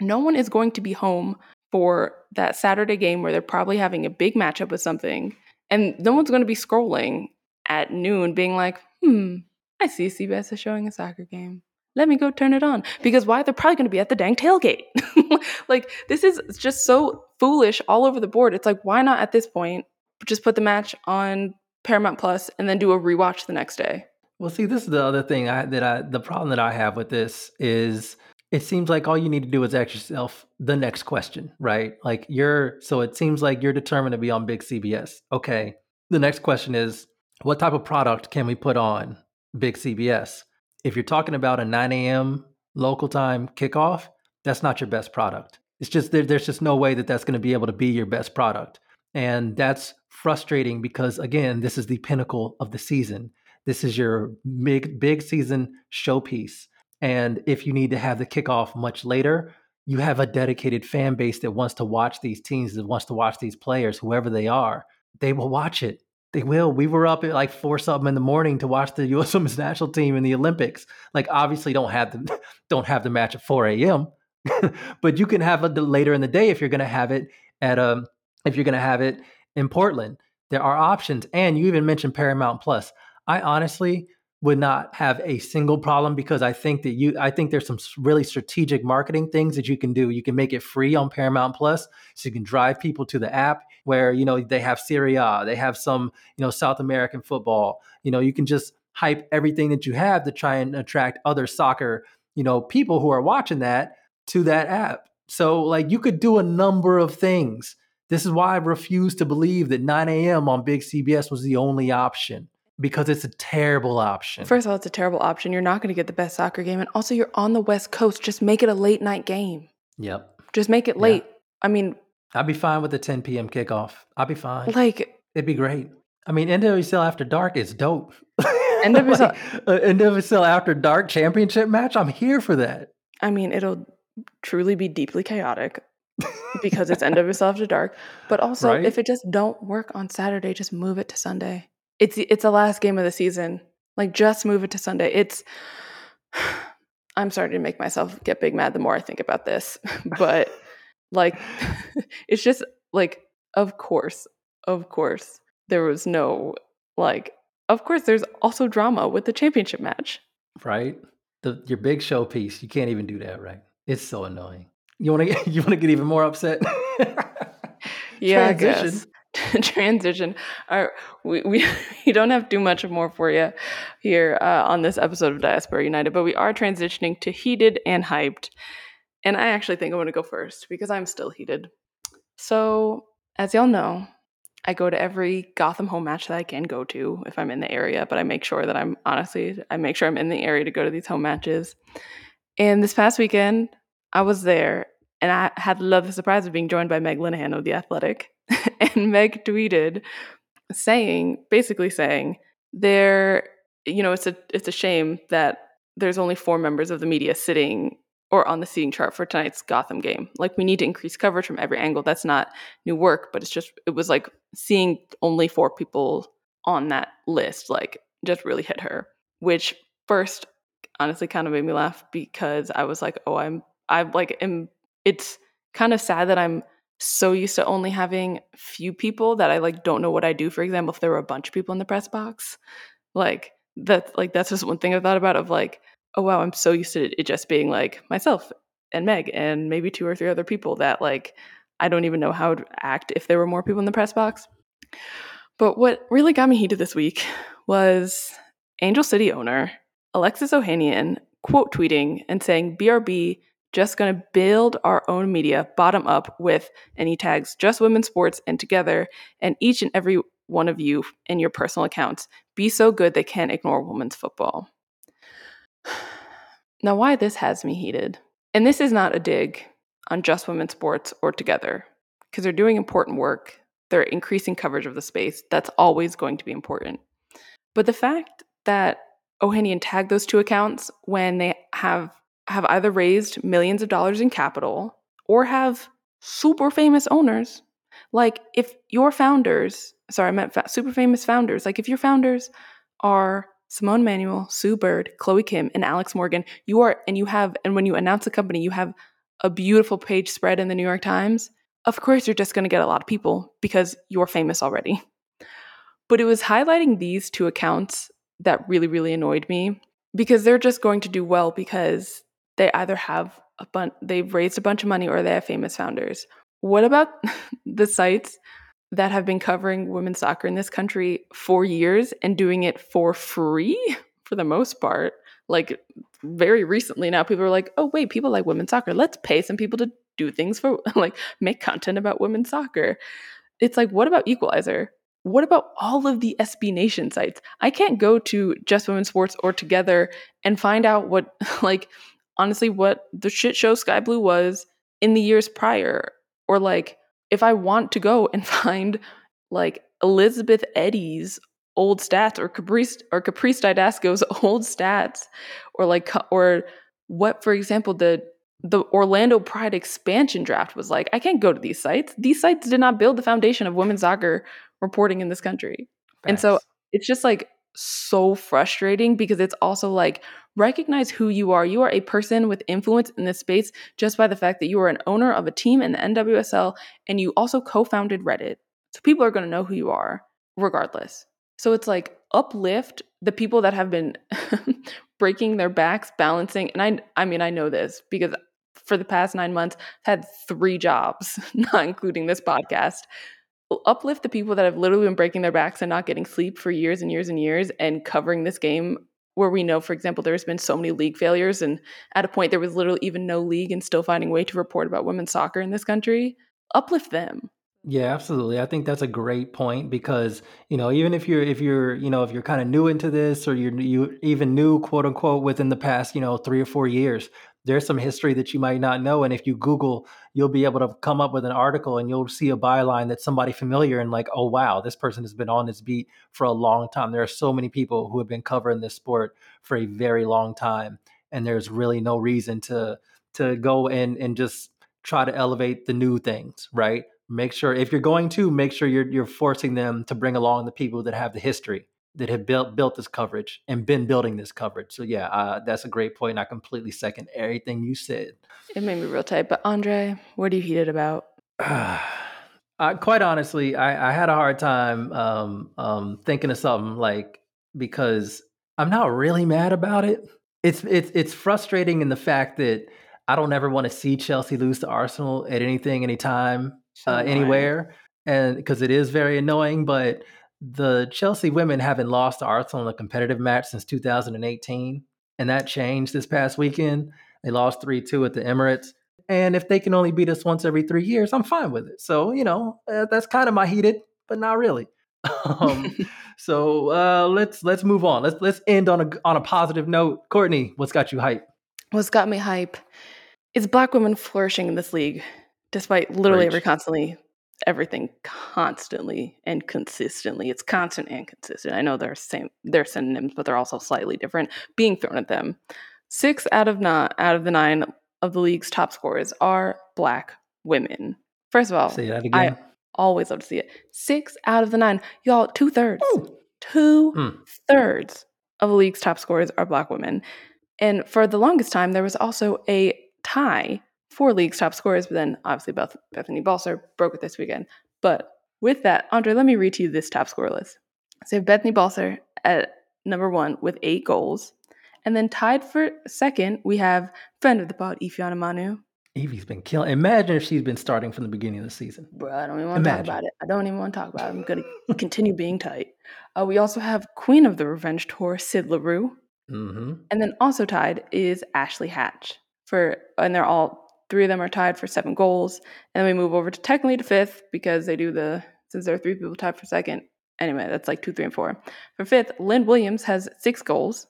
no one is going to be home for that Saturday game where they're probably having a big matchup with something. And no one's going to be scrolling at noon being like, hmm, I see CBS is showing a soccer game. Let me go turn it on. Because why? They're probably going to be at the dang tailgate. (laughs) like, this is just so foolish all over the board. It's like, why not at this point just put the match on Paramount Plus and then do a rewatch the next day? Well, see, this is the other thing I, that I, the problem that I have with this is it seems like all you need to do is ask yourself the next question, right? Like you're, so it seems like you're determined to be on big CBS. Okay. The next question is, what type of product can we put on big CBS? If you're talking about a 9 a.m. local time kickoff, that's not your best product. It's just, there, there's just no way that that's going to be able to be your best product. And that's frustrating because, again, this is the pinnacle of the season. This is your big, big season showpiece. And if you need to have the kickoff much later, you have a dedicated fan base that wants to watch these teams, that wants to watch these players, whoever they are. They will watch it. They will. We were up at like four something in the morning to watch the (laughs) U.S. Women's National Team in the Olympics. Like, obviously, don't have the (laughs) don't have the match at four a.m. (laughs) but you can have it later in the day if you're going to have it at um if you're going to have it in Portland. There are options, and you even mentioned Paramount Plus. I honestly would not have a single problem because I think that you I think there's some really strategic marketing things that you can do. You can make it free on Paramount Plus so you can drive people to the app where you know they have Serie A, they have some, you know, South American football. You know, you can just hype everything that you have to try and attract other soccer, you know, people who are watching that to that app. So like you could do a number of things. This is why I refuse to believe that 9 a.m. on Big CBS was the only option because it's a terrible option. First of all, it's a terrible option. You're not going to get the best soccer game. And also, you're on the West Coast. Just make it a late night game. yep. Just make it Yeah. late. I mean, I'd be fine with the 10 p.m. kickoff. I'd be fine. like, It'd be great. I mean, NWSL After Dark is dope. (laughs) NWSL like, a NWSL After Dark championship match, I'm here for that. I mean, it'll truly be deeply chaotic because it's NWSL After Dark. But also, Right? if it just don't work on Saturday, just move it to Sunday. It's it's the last game of the season. Like, just move it to Sunday. It's. (sighs) I'm starting to make myself get big mad the more I think about this, (laughs) but like, (laughs) it's just like, of course, of course, there was no like. Of course, there's also drama with the championship match. right? The your big showpiece. You can't even do that, right? It's so annoying. You want to (laughs) you want to get even more upset? Yeah, I guess. (laughs) Transition. Right, we, we (laughs) we don't have too much more for you here uh, on this episode of Diaspora United, but we are transitioning to heated and hyped. And I actually think I'm going to go first because I'm still heated. So, as y'all know, I go to every Gotham home match that I can go to if I'm in the area, but I make sure that I'm honestly, I make sure I'm in the area to go to these home matches. And this past weekend, I was there and I had the love the surprise of being joined by Meg Linehan of The Athletic. (laughs) and Meg tweeted saying, basically saying, there, you know, it's a it's a shame that there's only four members of the media sitting or on the seating chart for tonight's Gotham game. Like we need to increase coverage from every angle. That's not new work, but it's just it was like seeing only four people on that list like just really hit her. Which first honestly kind of made me laugh because I was like, "Oh, I'm I'm like am it's kind of sad that I'm so used to only having few people that I like don't know what I do. For example, if there were a bunch of people in the press box, like that like that's just one thing I thought about of like oh wow, I'm so used to it just being like myself and Meg and maybe two or three other people that like I don't even know how to act if there were more people in the press box. But what really got me heated this week was Angel City owner Alexis Ohanian quote tweeting and saying BRB just going to build our own media bottom up with any tags just women's sports and together and each and every one of you in your personal accounts be so good they can't ignore women's football (sighs) now, why this has me heated, and this is not a dig on just women's sports or together, because they're doing important work. They're increasing coverage of the space. That's always going to be important. But the fact that Ohanian tagged those two accounts when they have have either raised millions of dollars in capital or have super famous owners. Like if your founders, sorry, I meant fa- super famous founders, like if your founders are Simone Manuel, Sue Bird, Chloe Kim, and Alex Morgan. You are, and you have, and when you announce a company, you have a beautiful page spread in the New York Times. Of course, you're just going to get a lot of people because you're famous already. But it was highlighting these two accounts that really, really annoyed me because they're just going to do well because they either have a bunch, they've raised a bunch of money or they have famous founders. What about (laughs) the sites that have been covering women's soccer in this country for years and doing it for free for the most part. Like very recently now, people are like, oh, wait, people like women's soccer. Let's pay some people to do things for (laughs) like make content about women's soccer. It's like, what about Equalizer? What about all of the SB Nation sites? I can't go to Just Women's Sports or Together and find out what, (laughs) like, honestly, what the shit show Sky Blue was in the years prior, or like if I want to go and (laughs) find like Elizabeth Eddy's old stats or Caprice or Caprice Dydasco's (laughs) old stats or like or what for example the the Orlando Pride expansion draft was like I can't go to these sites. These sites did not build the foundation of women's soccer reporting in this country. Facts. And so it's just like so frustrating because it's also like recognize who you are. You are a person with influence in this space just by the fact that you are an owner of a team in the NWSL and you also co founded Reddit. So people are going to know who you are regardless. So it's like uplift the people that have been (laughs) breaking their backs, balancing. And I, I mean, I know this because for the past nine months, I've had three jobs, (laughs) not including this podcast uplift the people that have literally been breaking their backs and not getting sleep for years and years and years and covering this game where we know, for example, there's been so many league failures, and at a point there was literally even no league, and still finding way to report about women's soccer in this country. Uplift them. Yeah, absolutely. I think that's a great point because you know even if you're if you're you know if you're kind of new into this or you're you even new quote unquote within the past you know three or four years, there's some history that you might not know. And if you Google, you'll be able to come up with an article and you'll see a byline that's somebody familiar and like, oh, wow, this person has been on this beat for a long time. There are so many people who have been covering this sport for a very long time. And there's really no reason to to go and and just try to elevate the new things, right? Make sure if you're going to make sure you're you're forcing them to bring along the people that have the history that have built built this coverage and been building this coverage. So yeah, uh, that's a great point. I completely second everything you said. It made me real tight. But Andre, what are you heated about? (sighs) uh, quite honestly, I, I, had a hard time um, um, thinking of something like because I'm not really mad about it. It's it's it's frustrating in the fact that I don't ever want to see Chelsea lose to Arsenal at anything, anytime, uh, anywhere, and because it is very annoying. But the Chelsea women haven't lost to Arsenal in a competitive match since 2018, and that changed this past weekend. They lost 3 2 at the Emirates. And if they can only beat us once every three years, I'm fine with it. So, you know, uh, that's kind of my heated, but not really. (laughs) um, (laughs) so uh, let's let's move on. Let's let's end on a on a positive note. Courtney, what's got you hype? What's got me hype is black women flourishing in this league, despite literally every constantly everything constantly and consistently. It's constant and consistent. I know they're same they're synonyms, but they're also slightly different being thrown at them. Six out of nine out of the nine of the league's top scorers are black women. First of all, Say that again. I always love to see it. Six out of the nine, y'all, two thirds, two Hmm. thirds of the league's top scorers are black women. And for the longest time, there was also a tie for league's top scorers, but then obviously Beth- Bethany Balcer broke it this weekend. But with that, Andre, let me read to you this top score list. So Bethany Balcer at number one with eight goals. And then tied for second, we have friend of the pod, Ifeoma Onumonu. Evie's been killing. Imagine if she's been starting from the beginning of the season. Bro, I don't even want to talk about it. I don't even want to talk about it. I'm going to continue being tight. Uh, we also have Queen of the Revenge Tour, Syd Leroux. hmm And then also tied is Ashley Hatch for, and they're all three of them are tied for seven goals. And then we move over to technically to fifth because they do the since there are three people tied for second. Anyway, that's like two, three, and four. For fifth, Lynn Williams has six goals,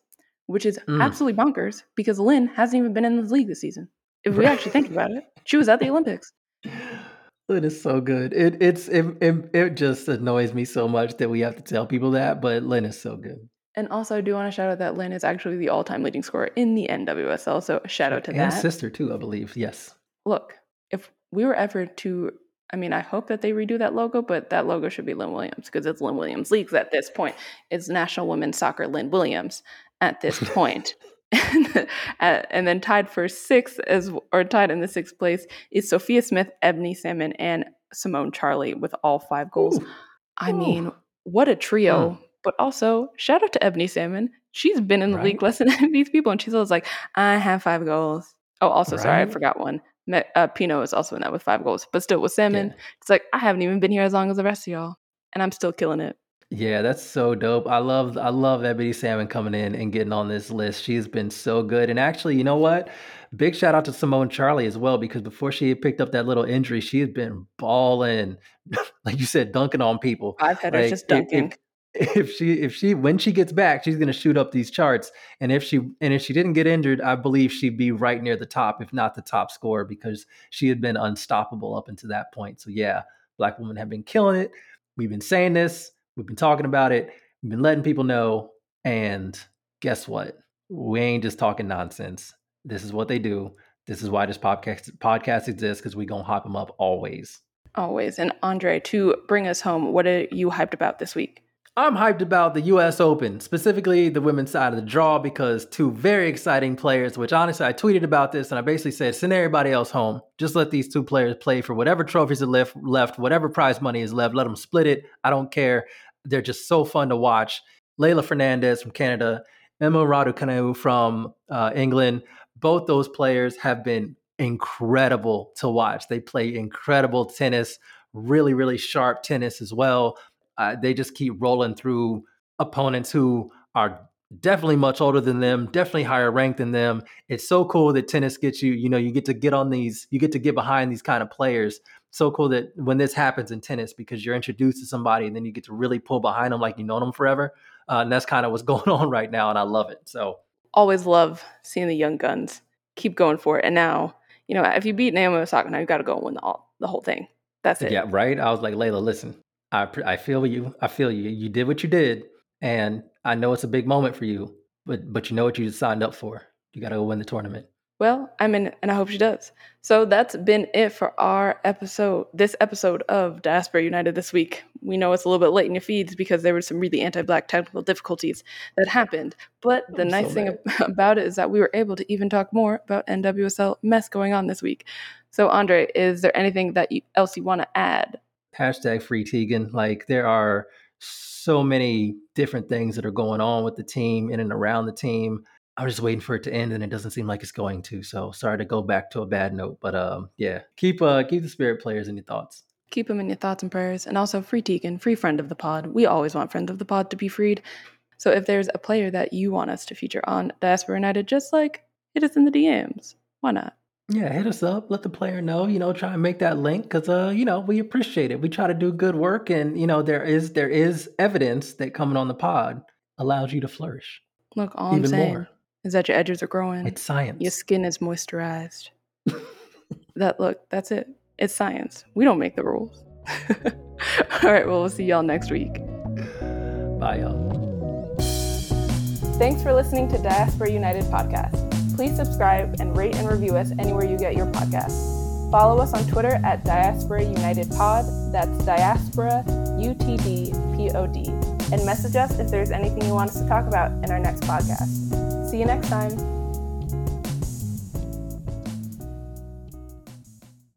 which is Mm. absolutely bonkers because Lynn hasn't even been in the league this season. If we actually think about it, she was at the Olympics. (sighs) It is so good. It it's it, it it just annoys me so much that we have to tell people that, but Lynn is so good. And also, I do want to shout out that Lynn is actually the all-time leading scorer in the NWSL. So shout out to that. and that. sister too, I believe. Yes. look, if we were ever to, I mean, I hope that they redo that logo, but that logo should be Lynn Williams because it's Lynn Williams Leagues at this point. It's National Women's Soccer Lynn Williams at this (laughs) point. (laughs) and, and then tied for sixth as or tied in the sixth place is Sophia Smith, Ebony Salmon, and Simone Charley with all five goals. Ooh. I Ooh. mean, what a trio! Mm. But also, shout out to Ebony Salmon. She's been in the league less (laughs) than these people, and she's always like, "I have five goals." Oh, also, sorry, I forgot one. Uh, Pinoe is also in that with five goals, but still with Salmon, Yeah. it's like I haven't even been here as long as the rest of y'all, and I'm still killing it. Yeah, that's so dope. I love I love Ebony Salmon coming in and getting on this list. She's been so good. And actually, you know what? Big shout out to Simone Charley as well, because before she had picked up that little injury, she has been balling, (laughs) like you said, dunking on people. Five headers, Like, just if- if- dunking. If she if she when she gets back, she's gonna shoot up these charts. And if she and if she didn't get injured, I believe she'd be right near the top, if not the top scorer, because she had been unstoppable up until that point. So yeah, black women have been killing it. We've been saying this, we've been talking about it, we've been letting people know. And guess what? We ain't just talking nonsense. This is what they do. This is why this podcast podcast exists because we gonna hype them up always. Always. And Andre, to bring us home, what are you hyped about this week? I'm hyped about the US Open, specifically the women's side of the draw, because two very exciting players, which honestly I tweeted about this and I basically said, send everybody else home. Just let these two players play for whatever trophies are left, left, whatever prize money is left, let them split it. I don't care. They're just so fun to watch. Leylah Fernandez from Canada, Emma Raducanu from uh, England. Both those players have been incredible to watch. They play incredible tennis, really, really sharp tennis as well. Uh, they just keep rolling through opponents who are definitely much older than them, definitely higher ranked than them. It's so cool that tennis gets you, you know, you get to get on these, you get to get behind these kind of players. So cool that when this happens in tennis, because you're introduced to somebody and then you get to really pull behind them like you know them forever. Uh, and that's kind of what's (laughs) going on right now. And I love it. So Always love seeing the young guns keep going for it. And now, you know, if you beat Naomi Osaka, now you got to go and win the, all, the whole thing. That's it. Yeah, right. I was like, Leylah, listen, I I feel you. I feel you. You did what you did, and I know it's a big moment for you. But but you know what you signed up for. You got to go win the tournament. Well, I'm in, and I hope she does. So that's been it for our episode, this episode of Diaspora United this week. We know it's a little bit late in your feeds because there were some really anti-black technical difficulties that happened. But the I'm nice so thing (laughs) about it is that we were able to even talk more about NWSL mess going on this week. So, Andre, is there anything that you, else you want to add? Hashtag free Tegan. Like there are so many different things that are going on with the team in and around the team. I'm just waiting for it to end, and it doesn't seem like it's going to. So sorry to go back to a bad note, but um, yeah, keep uh keep the spirit players in your thoughts. Keep them in your thoughts and prayers. And also, free Tegan, free friend of the pod. We always want friends of the pod to be freed. So if there's a player that you want us to feature on Diaspora United, just like it is in the DMs. Why not? Yeah, hit us up. Let the player know. You know, try and make that link because, uh, you know, we appreciate it. We try to do good work, and you know, there is there is evidence that coming on the pod allows you to flourish Look, all I'm saying more. is that your edges are growing, It's science. your skin is moisturized, (laughs) that look, that's it. It's science. We don't make the rules. (laughs) All right, well, we'll see y'all next week. Bye, y'all. Thanks for listening to Diaspora United podcast. Please subscribe and rate and review us anywhere you get your podcasts. Follow us on Twitter at Diaspora United Pod. That's Diaspora U T D P O D. And message us if there's anything you want us to talk about in our next podcast. See you next time.